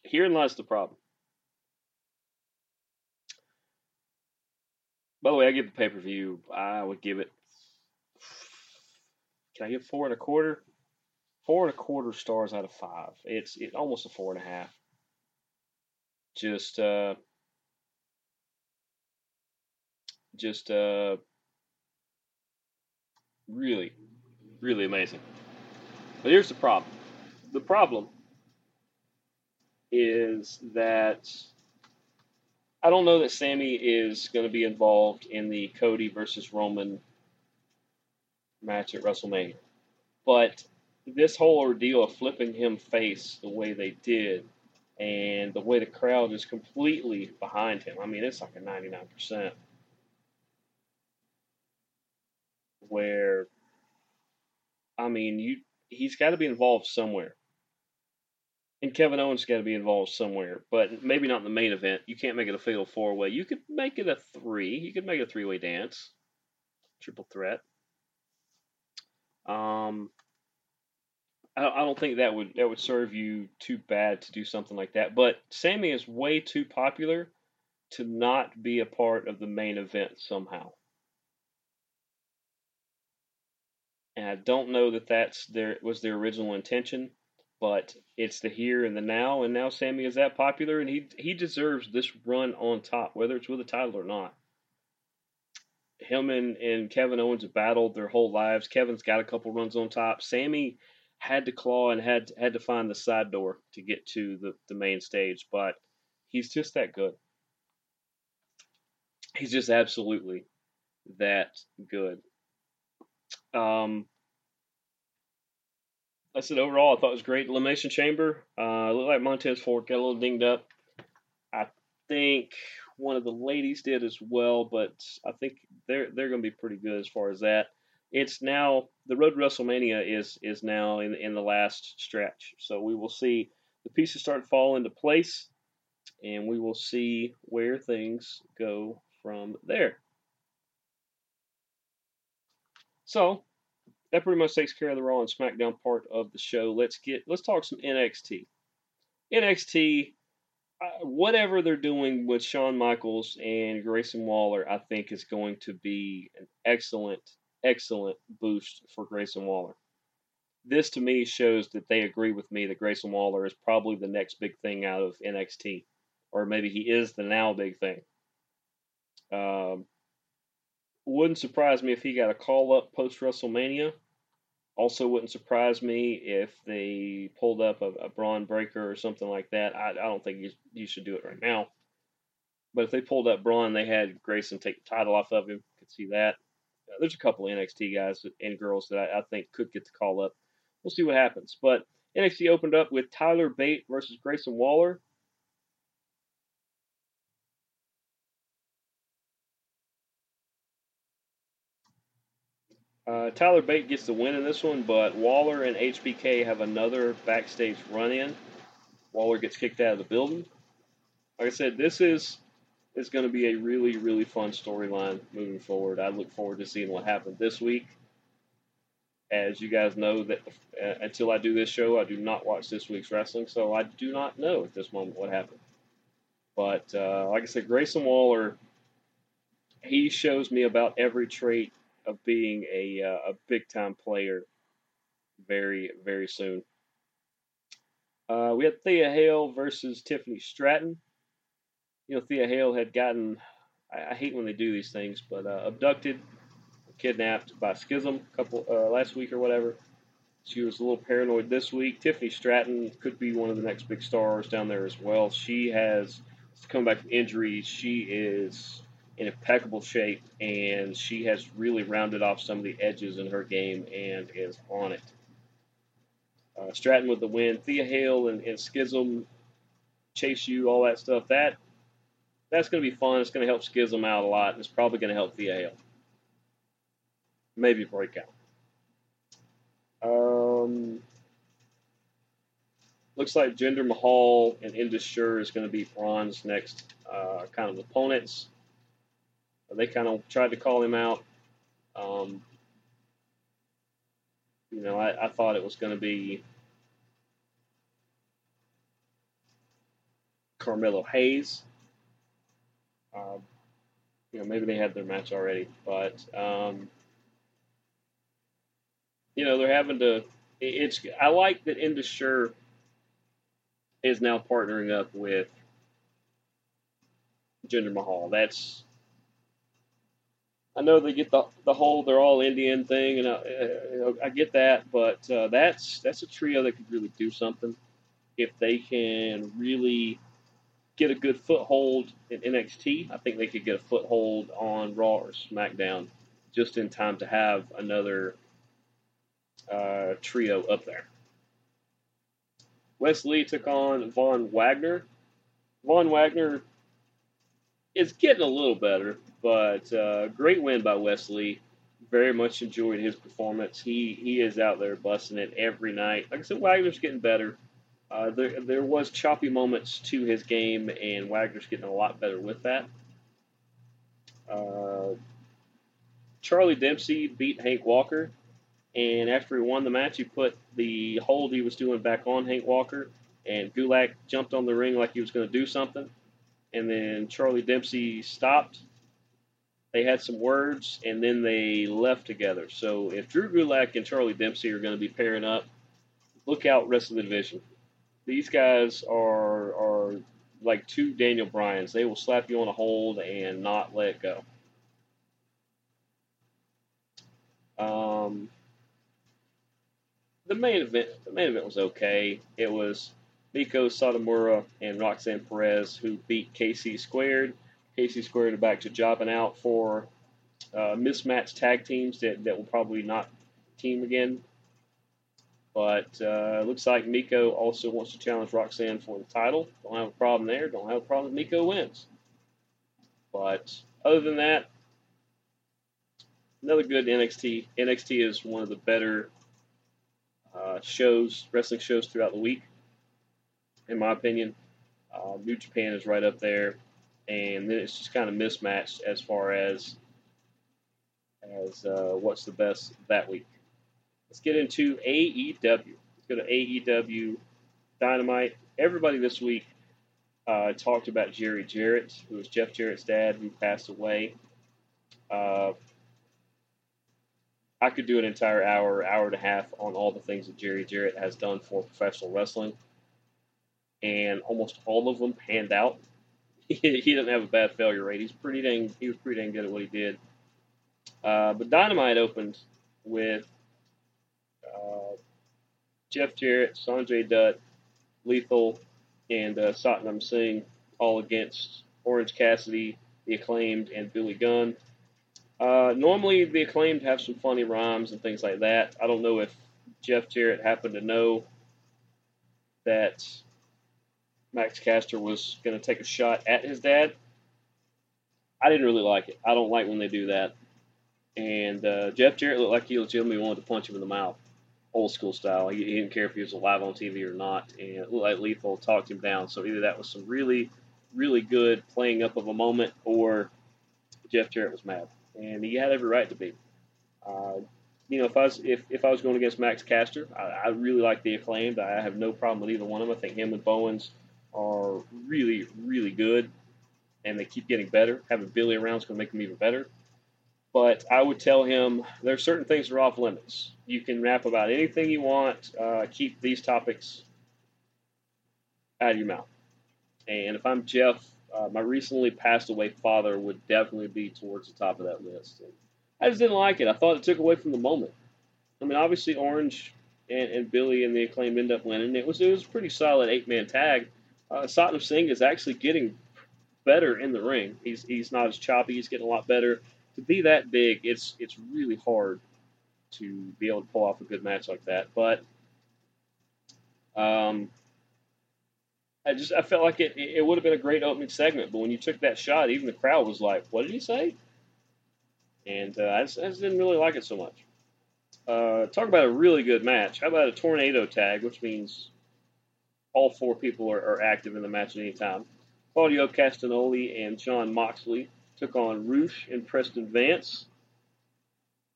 herein lies the problem. By the way, I give the pay per view. I would give it. Can I give four and a quarter? Four and a quarter stars out of five. It's it, almost a four and a half. Just uh, just uh, really, really amazing. But here's the problem. The problem is that I don't know that Sami is going to be involved in the Cody versus Roman match at WrestleMania. But this whole ordeal of flipping him face the way they did and the way the crowd is completely behind him. I mean, it's like a 99%. Where, I mean, you he's got to be involved somewhere. And Kevin Owens got to be involved somewhere, but maybe not in the main event. You can't make it a fatal four way. You could make it a three. You could make it a three way dance, triple threat. Um, I don't think that would that would serve you too bad to do something like that. But Sami is way too popular to not be a part of the main event somehow. And I don't know that that's their was their original intention. but it's the here and the now, and now Sami is that popular, and he he deserves this run on top, whether it's with a title or not. Him and, and Kevin Owens have battled their whole lives. Kevin's got a couple runs on top. Sami had to claw and had had to find the side door to get to the, the main stage, but he's just that good. He's just absolutely that good. Um, I said overall, I thought it was great. Elimination Chamber. Uh, looked like Montez Ford got a little dinged up. I think one of the ladies did as well, but I think they're they're going to be pretty good as far as that. It's now the road to WrestleMania is is now in in the last stretch, so we will see the pieces start to fall into place, and we will see where things go from there. So that pretty much takes care of the Raw and SmackDown part of the show. Let's get let's talk some NXT. NXT, uh, whatever they're doing with Shawn Michaels and Grayson Waller, I think is going to be an excellent, excellent boost for Grayson Waller. This to me shows that they agree with me that Grayson Waller is probably the next big thing out of NXT, or maybe he is the now big thing. Um, wouldn't surprise me if he got a call up post WrestleMania. Also, wouldn't surprise me if they pulled up a, a Bron Breakker or something like that. I, I don't think you, you should do it right now. But if they pulled up Bron, they had Grayson take the title off of him. Could see that. There's a couple NXT guys and girls that I, I think could get the call up. We'll see what happens. But NXT opened up with Tyler Bate versus Grayson Waller. Uh, Tyler Bate gets the win in this one, but Waller and HBK have another backstage run in. Waller gets kicked out of the building. Like I said, this is is going to be a really, really fun storyline moving forward. I look forward to seeing what happens this week. As you guys know, that uh, until I do this show, I do not watch this week's wrestling, so I do not know at this moment what happened. But uh, like I said, Grayson Waller, he shows me about every trait of being a uh, a big time player very very soon. Uh, we had Thea Hale versus Tiffany Stratton. You know, Thea Hale had gotten I, I hate when they do these things, but uh, abducted, kidnapped by Schism a couple uh, last week or whatever. She was a little paranoid this week. Tiffany Stratton could be one of the next big stars down there as well. She has come back from injuries. She is in impeccable shape, and she has really rounded off some of the edges in her game and is on it. Uh, Stratton with the win. Thea Hale and, and Schism chase you, all that stuff. That that's going to be fun. It's going to help Schism out a lot. and It's probably going to help Hale. Maybe breakout. Um, looks like Jinder Mahal and Indus Sher is going to be Bron's next uh, kind of opponents. They kind of tried to call him out. Um, you know, I, I thought it was going to be Carmelo Hayes. Uh, you know, maybe they had their match already, but um, you know, they're having to. It's. I like that Indus Sher is now partnering up with Jinder Mahal. That's I know they get the the whole they're all Indian thing, and I, I get that, but uh, that's that's a trio that could really do something if they can really get a good foothold in NXT. I think they could get a foothold on Raw or SmackDown just in time to have another uh, trio up there. Wes Lee took on Von Wagner. Von Wagner is getting a little better, but uh, great win by Wes Lee. Very much enjoyed his performance. He he is out there busting it every night. Like I said, Wagner's getting better. Uh, there there was choppy moments to his game, and Wagner's getting a lot better with that. Uh, Charlie Dempsey beat Hank Walker, and after he won the match, he put the hold he was doing back on Hank Walker, and Gulak jumped on the ring like he was going to do something, and then Charlie Dempsey stopped they had some words, and then they left together. So if Drew Gulak and Charlie Dempsey are going to be pairing up, look out rest of the division. These guys are are like two Daniel Bryans. They will slap you on a hold and not let go. Um, the main event, the main event was okay. It was Meiko Satomura and Roxanne Perez who beat KC Squared. KC Squared are back to jobbing out for uh, mismatched tag teams that, that will probably not team again. But uh, looks like Meiko also wants to challenge Roxanne for the title. Don't have a problem there. Don't have a problem if Meiko wins. But other than that, another good NXT. NXT is one of the better uh, shows, wrestling shows throughout the week, in my opinion. Uh, New Japan is right up there, and then it's just kind of mismatched as far as as uh, what's the best that week. Let's get into AEW. Let's go to AEW Dynamite. Everybody this week uh, talked about Jerry Jarrett, who was Jeff Jarrett's dad, who passed away. Uh, I could do an entire hour, hour and a half on all the things that Jerry Jarrett has done for professional wrestling, and almost all of them panned out. he doesn't have a bad failure rate. He's pretty dang. He was pretty dang good at what he did. Uh, but Dynamite opened with uh, Jeff Jarrett, Sanjay Dutt, Lethal, and uh, Satnam Singh all against Orange Cassidy, The Acclaimed, and Billy Gunn. Uh, normally, The Acclaimed have some funny rhymes and things like that. I don't know if Jeff Jarrett happened to know that Max Caster was going to take a shot at his dad. I didn't really like it. I don't like when they do that. And uh, Jeff Jarrett looked like he legitimately wanted to punch him in the mouth, old school style. He, he didn't care if he was alive on TV or not. And like Lethal talked him down. So either that was some really, really good playing up of a moment, or Jeff Jarrett was mad, and he had every right to be. Uh, you know, if I was if, if I was going against Max Caster, I, I really like the acclaimed. I have no problem with either one of them. I think him and Bowens are really, really good, and they keep getting better. Having Billy around is going to make them even better. But I would tell him there are certain things that are off limits. You can rap about anything you want. Uh, keep these topics out of your mouth. And if I'm Jeff, uh, my recently passed away father would definitely be towards the top of that list. And I just didn't like it. I thought it took away from the moment. I mean, obviously Orange and, and Billy and the acclaim end up winning. It was it was a pretty solid eight man tag. Uh, Satnam Singh is actually getting better in the ring. He's he's not as choppy. He's getting a lot better. To be that big, it's it's really hard to be able to pull off a good match like that. But um, I just I felt like it it would have been a great opening segment. But when you took that shot, even the crowd was like, "What did he say?" And uh, I, just, I just didn't really like it so much. Uh, talk about a really good match. How about a tornado tag, which means all four people are, are active in the match at any time. Claudio Castagnoli and Jon Moxley took on Rush and Preston Vance.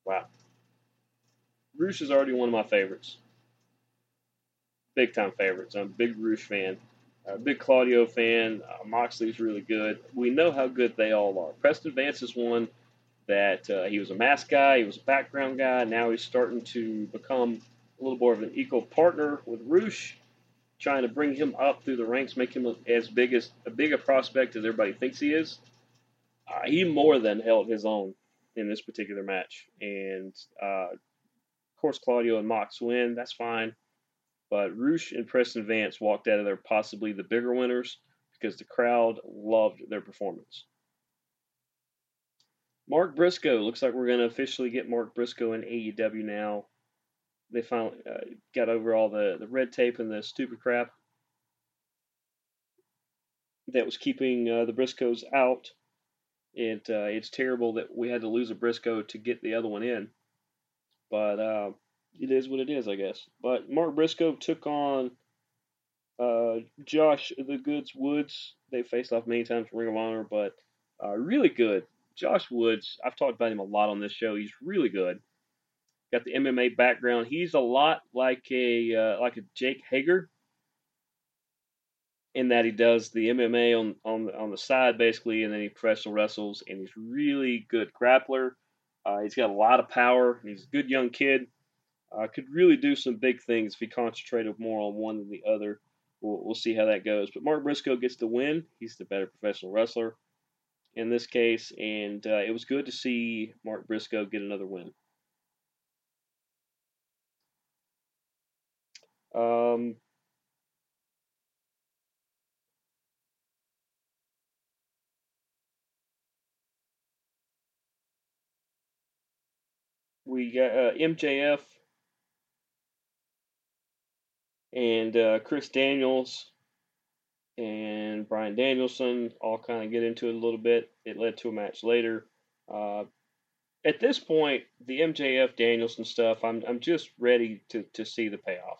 Wow. Rush is already one of my favorites. Big time favorites. I'm a big Rush fan. A big Claudio fan. Uh, Moxley's really good. We know how good they all are. Preston Vance is one that uh, he was a mask guy, he was a background guy. Now he's starting to become a little more of an equal partner with Rush trying to bring him up through the ranks, make him as big as a big a prospect as everybody thinks he is. Uh, he more than held his own in this particular match, and uh, of course Claudio and Mox win. That's fine, but Rush and Preston Vance walked out of there possibly the bigger winners because the crowd loved their performance. Mark Briscoe looks like we're going to officially get Mark Briscoe in AEW now they finally uh, got over all the, the red tape and the stupid crap that was keeping uh, the Briscoes out. It uh, it's terrible that we had to lose a Briscoe to get the other one in, but uh, it is what it is, I guess. But Mark Briscoe took on uh, Josh the Goods Woods. They faced off many times Ring of Honor, but uh, really good. Josh Woods, I've talked about him a lot on this show. He's really good got the MMA background. He's a lot like a uh, like a Jake Hager in that he does the MMA on on the, on the side basically, and then he professional wrestles, and he's really good grappler. Uh, he's got a lot of power. He's a good young kid. uh, could really do some big things if he concentrated more on one than the other. We'll, we'll see how that goes. But Mark Briscoe gets the win. He's the better professional wrestler in this case, and uh, it was good to see Mark Briscoe get another win. Um, we got uh, MJF and uh, Chris Daniels and Bryan Danielson all kind of get into it a little bit. It led to a match later. Uh, at this point, the MJF Danielson stuff, I'm I'm just ready to, to see the payoff.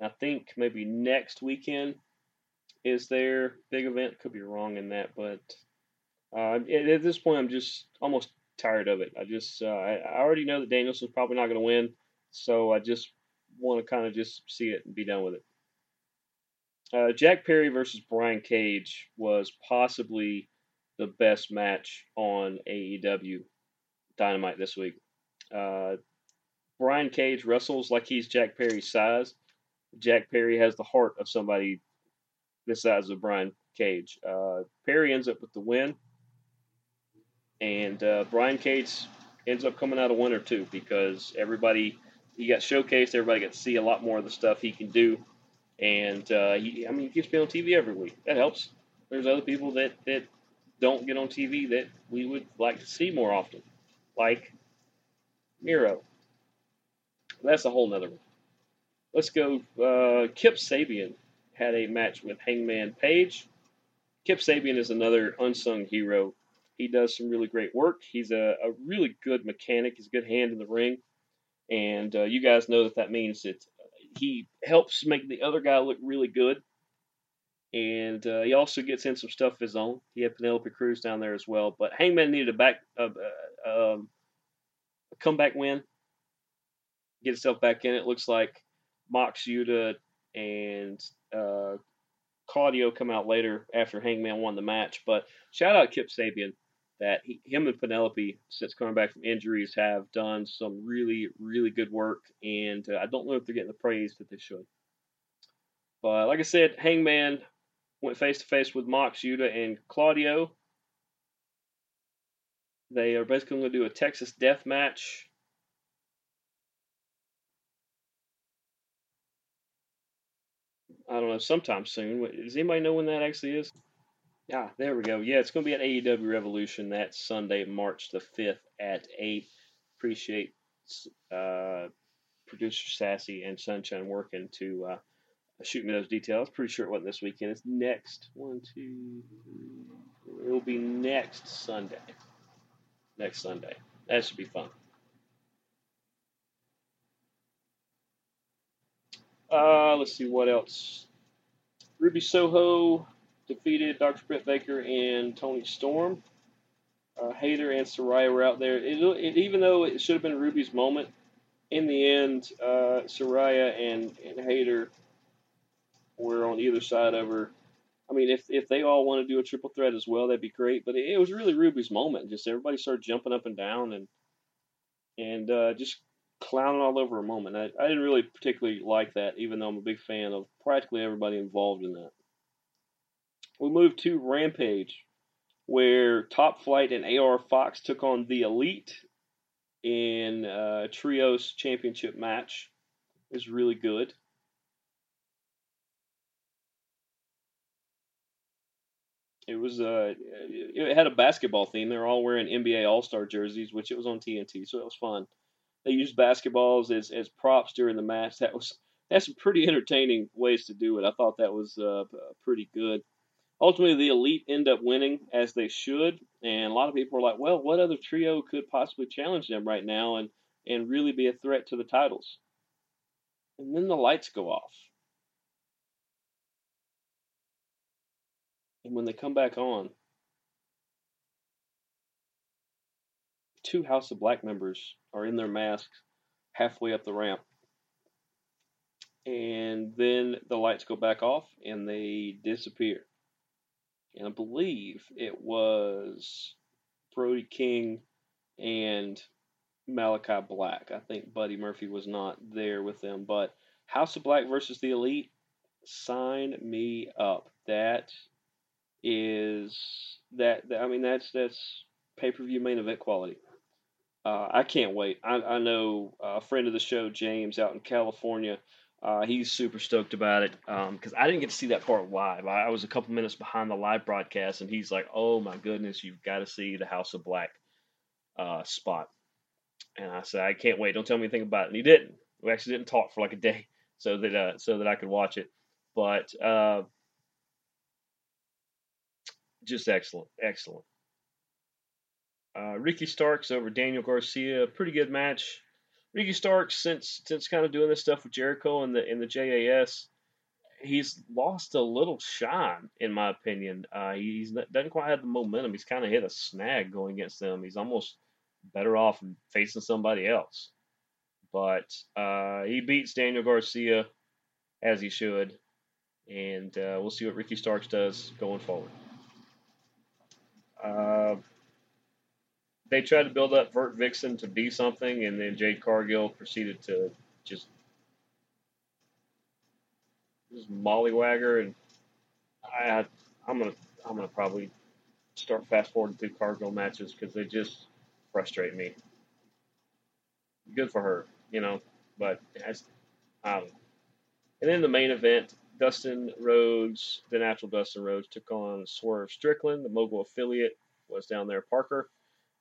I think maybe next weekend is their big event. Could be wrong in that, but uh, at, this point, I'm just almost tired of it. I just uh, I, already know that Danielson's probably not going to win, so I just want to kind of just see it and be done with it. Uh, Jack Perry versus Brian Cage was possibly the best match on AEW Dynamite this week. Uh, Brian Cage wrestles like he's Jack Perry's size. Jack Perry has the heart of somebody the size of Brian Cage. Uh, Perry ends up with the win, and uh, Brian Cage ends up coming out a winner too because everybody he got showcased. Everybody got to see a lot more of the stuff he can do, and uh, he, I mean, he gets to be on TV every week. That helps. There's other people that that don't get on TV that we would like to see more often, like Miro. That's a whole nother one. Let's go. Uh, Kip Sabian had a match with Hangman Page. Kip Sabian is another unsung hero. He does some really great work. He's a, a really good mechanic. He's a good hand in the ring. And uh, you guys know that that means that he helps make the other guy look really good. And uh, he also gets in some stuff of his own. He had Penelope Cruz down there as well. But Hangman needed a back, um, a comeback win, get himself back in. It looks like Mox Yuta and uh, Claudio come out later after Hangman won the match. But shout out Kip Sabian that he, him and Penelope, since coming back from injuries, have done some really, really good work, and uh, I don't know if they're getting the praise that they should. But like I said, Hangman went face to face with Mox Yuta and Claudio. They are basically going to do a Texas death match. I don't know, sometime soon. Does anybody know when that actually is? Ah, there we go. Yeah, it's going to be at AEW Revolution that Sunday, March the 5th at 8. Appreciate uh, producer Sassy and Sunshine working to uh, shoot me those details. Pretty sure it wasn't this weekend. It's next. One, two, three. It'll be next Sunday. Next Sunday. That should be fun. Uh, let's see what else. Ruby Soho defeated Dr. Britt Baker and Toni Storm. Uh, Hayter and Saraya were out there. It, it, even though it should have been Ruby's moment, in the end, uh, Saraya and, and Hayter were on either side of her. I mean, if if they all want to do a triple threat as well, that'd be great. But it, it was really Ruby's moment. Just everybody started jumping up and down and and uh, just clowning all over a moment. I, I didn't really particularly like that, even though I'm a big fan of practically everybody involved in that. We move to Rampage, where Top Flight and AR Fox took on the Elite in a trios championship match. It was really good. It was uh, it had a basketball theme. They were all wearing NBA All Star jerseys, which it was on TNT, so it was fun. They used basketballs as, as props during the match. That was that's some pretty entertaining ways to do it. I thought that was uh, pretty good. Ultimately, the elite end up winning as they should, and a lot of people are like, "Well, what other trio could possibly challenge them right now and and really be a threat to the titles?" And then the lights go off, and when they come back on, two House of Black members are in their masks halfway up the ramp. And then the lights go back off and they disappear. And I believe it was Brody King and Malakai Black. I think Buddy Murphy was not there with them, but House of Black versus the Elite. Sign me up. That is that. I mean, that's that's pay per view main event quality. Uh, I can't wait. I, I know a friend of the show, James, out in California. Uh, he's super stoked about it because um, I didn't get to see that part live. I, I, was a couple minutes behind the live broadcast, and he's like, "Oh my goodness, you've got to see the House of Black uh, spot." And I said, "I can't wait. Don't tell me anything about it." And he didn't. We actually didn't talk for like a day so that uh, so that I could watch it. But uh, just excellent, excellent. Uh, Ricky Starks over Daniel Garcia, pretty good match. Ricky Starks, since since kind of doing this stuff with Jericho and the in the JAS, he's lost a little shine, in my opinion. Uh, he's doesn't quite have the momentum. He's kind of hit a snag going against them. He's almost better off facing somebody else. But uh, he beats Daniel Garcia as he should, and uh, we'll see what Ricky Starks does going forward. They tried to build up Vertvixen to be something, and then Jade Cargill proceeded to just just mollywagger, and I I'm gonna I'm gonna probably start fast forwarding through Cargill matches because they just frustrate me. Good for her, you know, but as I. And then the main event, Dustin Rhodes, the natural Dustin Rhodes, took on Swerve Strickland, the mogul affiliate, was down there. Parker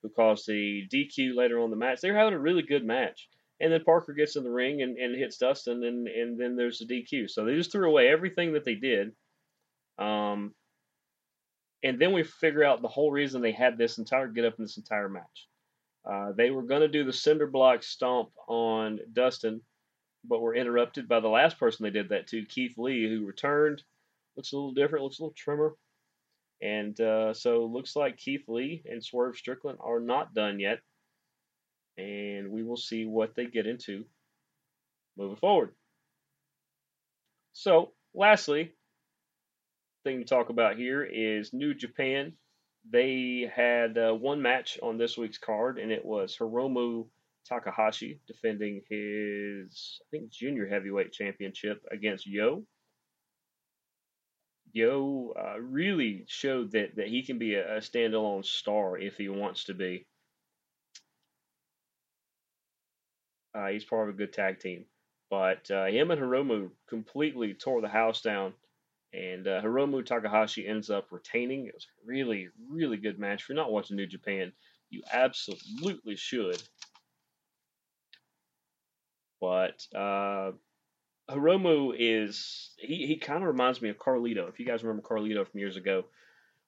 who caused the DQ later on the match. They were having a really good match. And then Parker gets in the ring and, and hits Dustin, and, and then there's the DQ. So they just threw away everything that they did. Um, and then we figure out the whole reason they had this entire get up in this entire match. Uh, they were going to do the cinder block stomp on Dustin, but were interrupted by the last person they did that to, Keith Lee, who returned. Looks a little different, looks a little trimmer. And uh, so looks like Keith Lee and Swerve Strickland are not done yet. And we will see what they get into moving forward. So, lastly, thing to talk about here is New Japan. They had uh, one match on this week's card, and it was Hiromu Takahashi defending his, I think, junior heavyweight championship against Yo. Yo uh, really showed that, that he can be a, a standalone star if he wants to be. Uh, he's part of a good tag team. But uh, him and Hiromu completely tore the house down. And uh, Hiromu Takahashi ends up retaining. It was a really, really good match. If you're not watching New Japan, you absolutely should. But uh, Hiromu is he, he kind of reminds me of Carlito. If you guys remember Carlito from years ago,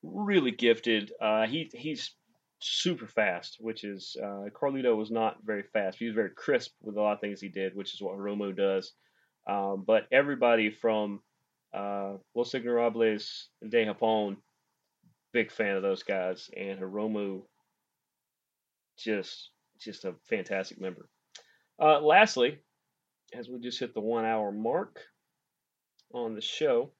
really gifted. Uh, he he's super fast, which is uh, Carlito was not very fast. He was very crisp with a lot of things he did, which is what Hiromu does. Um, but everybody from uh, Los Ingobernables De Japón, big fan of those guys, and Hiromu, just just a fantastic member. Uh, lastly, as we just hit the one hour mark on the show.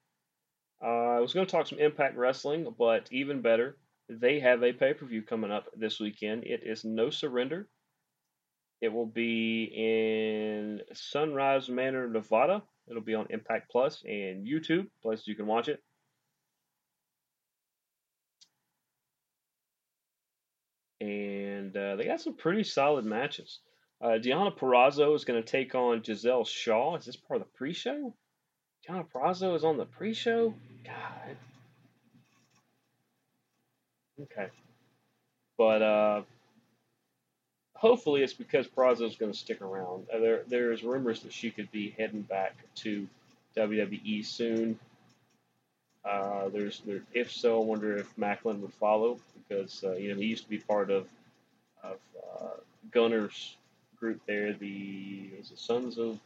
Uh, I was going to talk some Impact Wrestling, but even better, they have a pay per view coming up this weekend. It is No Surrender. It will be in Sunrise Manor, Nevada. It'll be on Impact Plus and YouTube, places you can watch it. And uh, they got some pretty solid matches. Uh, Deonna Purrazzo is going to take on Giselle Shaw. Is this part of the pre-show? Deonna Purrazzo is on the pre-show. God. Okay. But uh, hopefully it's because Purrazzo is going to stick around. Uh, there, there's rumors that she could be heading back to WWE soon. Uh, there's, there, if so, I wonder if Maclin would follow because uh, you know he used to be part of of uh, Gunner's group there, the is it Sons of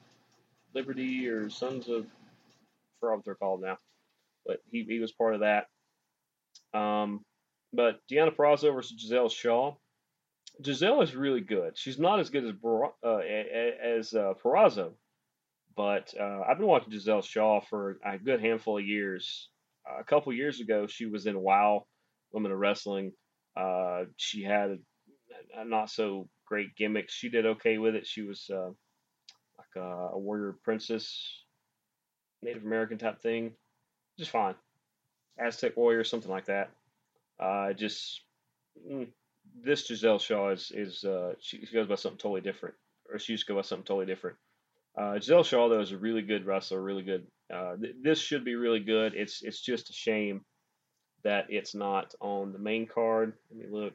Liberty or Sons of I forgot what they're called now. But he, he was part of that. Um, but Deonna Purrazzo versus Giselle Shaw. Giselle is really good. She's not as good as uh, as uh, but uh, I've been watching Giselle Shaw for a good handful of years. Uh, a couple years ago, she was in WoW Women of Wrestling. Uh, she had uh, not so great gimmicks. She did okay with it. She was uh, like a, a, warrior princess, Native American type thing, just fine. Aztec warrior, something like that. Uh, just mm, this Giselle Shaw is is uh, she, she, goes by something totally different, or she used to go by something totally different. Uh, Giselle Shaw though is a really good wrestler, really good. Uh, th- this should be really good. It's it's just a shame that it's not on the main card. Let me look.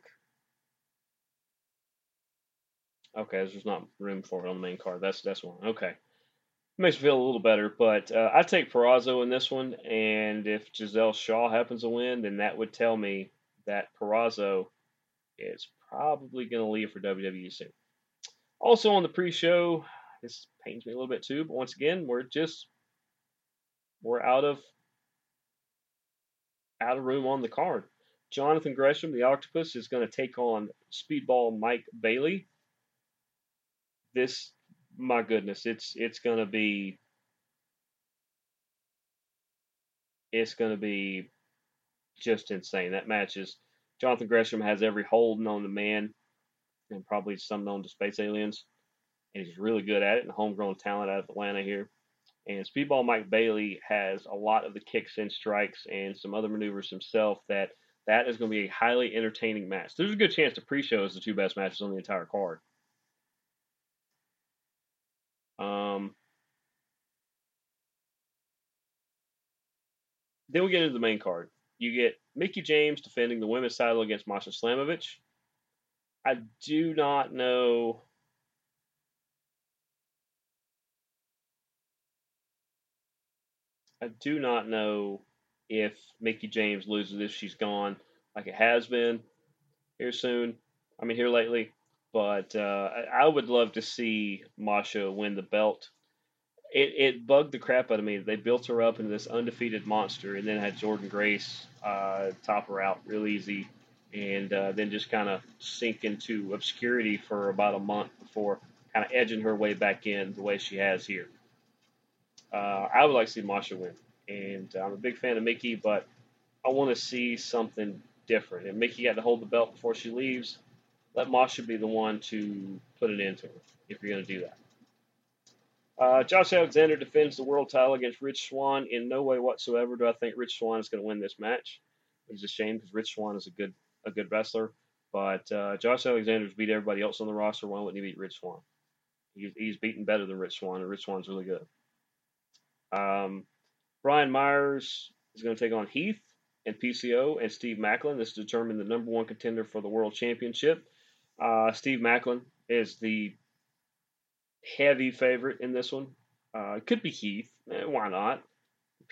Okay, there's not room for it on the main card. That's that's one. Okay, makes me feel a little better. But uh, I take Purrazzo in this one, and if Giselle Shaw happens to win, then that would tell me that Purrazzo is probably going to leave for WWE soon. Also on the pre-show, this pains me a little bit too, but once again, we're just we're out of out of room on the card. Jonathan Gresham, the Octopus, is going to take on Speedball Mike Bailey. This, my goodness, it's it's going to be it's to be just insane. That match is Jonathan Gresham has every hold known to man, and probably some known to space aliens, and he's really good at it. And homegrown talent out of Atlanta here. And Speedball Mike Bailey has a lot of the kicks and strikes and some other maneuvers himself that that is going to be a highly entertaining match. There's a good chance the pre-show is the two best matches on the entire card. Um, then we get into the main card. You get Mickie James defending the women's title against Masha Slamovich. I do not know I do not know if Mickie James loses if she's gone, like it has been here soon. I mean, here lately. But uh, I, would love to see Masha win the belt. It, it bugged the crap out of me. They built her up into this undefeated monster and then had Jordynne Grace uh, top her out real easy and uh, then just kind of sink into obscurity for about a month before kind of edging her way back in the way she has here. Uh, I would like to see Masha win, and I'm a big fan of Mickie, but I want to see something different. And Mickie got to hold the belt before she leaves. Let Masha be the one to put it into her if you're going to do that. Uh, Josh Alexander defends the world title against Rich Swann. In no way whatsoever do I think Rich Swann is going to win this match. It's a shame because Rich Swann is a good a good wrestler, but uh, Josh Alexander's beat everybody else on the roster. Why wouldn't he beat Rich Swann? He's, he's beaten better than Rich Swann, and Rich Swann's really good. Um, Brian Myers is going to take on Heath and PCO and Steve Maclin. This determine the number one contender for the world championship. Uh, Steve Maclin is the heavy favorite in this one. Uh, could be Heath. Eh, why not?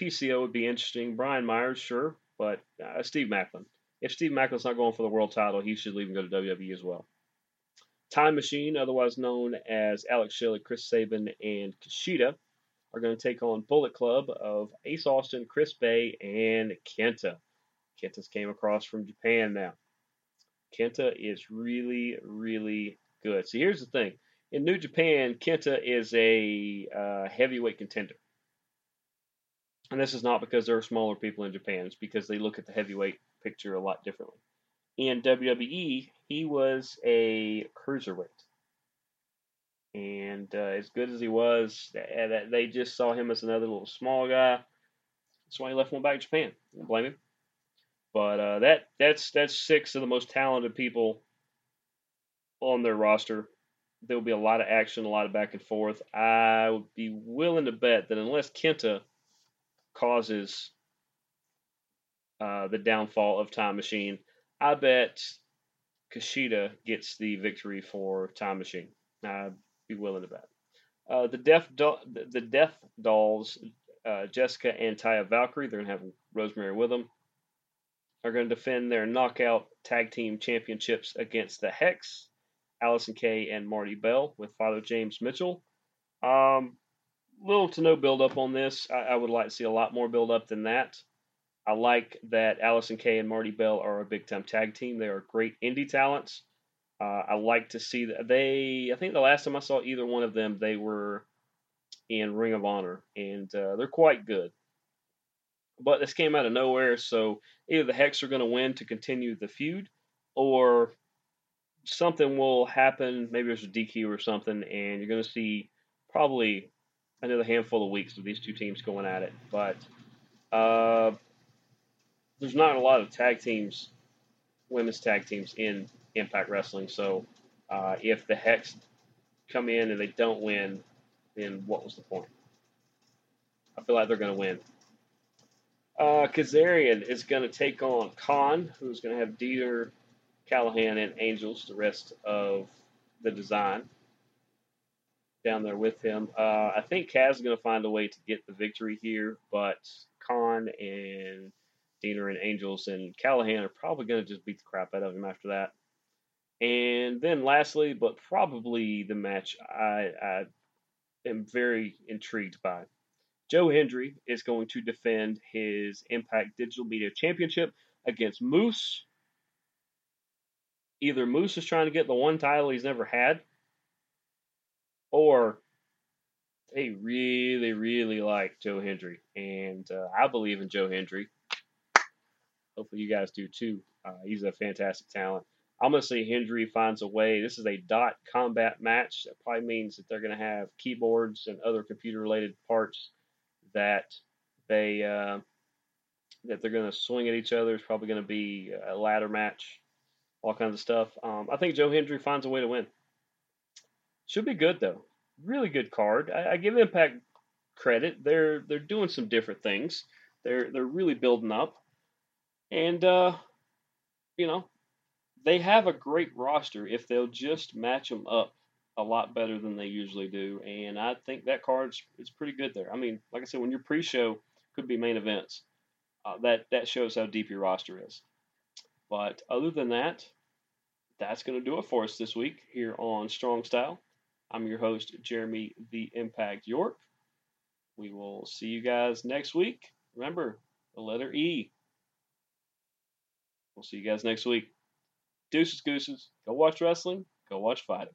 PCO would be interesting. Brian Myers, sure, but uh, Steve Maclin. If Steve Maclin's not going for the world title, he should leave and go to WWE as well. Time Machine, otherwise known as Alex Shelley, Chris Sabin, and Kushida, are going to take on Bullet Club of Ace Austin, Chris Bey, and Kenta. Kenta's came across from Japan now. Kenta is really, really good. So here's the thing. In New Japan, Kenta is a uh, heavyweight contender. And this is not because there are smaller people in Japan. It's because they look at the heavyweight picture a lot differently. In WWE, he was a cruiserweight. And uh, as good as he was, they just saw him as another little small guy. That's why he left one back to Japan. Don't blame him. But uh, that that's that's six of the most talented people on their roster. There will be a lot of action, a lot of back and forth. I would be willing to bet that unless Kenta causes uh, the downfall of Time Machine, I bet Kushida gets the victory for Time Machine. I'd be willing to bet. Uh, the Death Do- the Death Dollz, uh, Jessicka and Taya Valkyrie, they're gonna have Rosemary with them. Are going to defend their knockout tag team championships against the Hex, Allysin Kay and Marti Belle with Father James Mitchell. Um, little to no build up on this. I, I would like to see a lot more build up than that. I like that Allysin Kay and Marti Belle are a big time tag team. They are great indie talents. Uh, I like to see that they. I think the last time I saw either one of them, they were in Ring of Honor, and uh, they're quite good. But this came out of nowhere, so either the Hex are going to win to continue the feud, or something will happen. Maybe there's a DQ or something, and you're going to see probably another handful of weeks of these two teams going at it. But uh, there's not a lot of tag teams, women's tag teams in Impact Wrestling. So uh, if the Hex come in and they don't win, then what was the point? I feel like they're going to win. Uh, Kazarian is going to take on Khan, who's going to have Dieter, Callahan, and Angels, the rest of the design down there with him. Uh, I think Kaz is going to find a way to get the victory here, but Khan and Dieter and Angels and Callahan are probably going to just beat the crap out of him after that. And then lastly, but probably the match I, I am very intrigued by. Joe Hendry is going to defend his Impact Digital Media Championship against Moose. Either Moose is trying to get the one title he's never had, or they really, really like Joe Hendry. And uh, I believe in Joe Hendry. Hopefully, you guys do too. Uh, he's a fantastic talent. I'm going to say Hendry finds a way. This is a dot combat match. That probably means that they're going to have keyboards and other computer related parts that they uh, that they're going to swing at each other. It's probably going to be a ladder match, all kinds of stuff. Um, I think Joe Hendry finds a way to win. Should be good though. Really good card. I, I give Impact credit. They're they're doing some different things. They're they're really building up, and uh, you know they have a great roster if they'll just match them up a lot better than they usually do. And I think that card is pretty good there. I mean, like I said, when your pre-show could be main events, uh, that that shows how deep your roster is. But other than that, that's going to do it for us this week here on Strong Style. I'm your host, Jeremy the Impact York. We will see you guys next week. Remember, the letter E. We'll see you guys next week. Deuces, gooses. Go watch wrestling. Go watch fighting.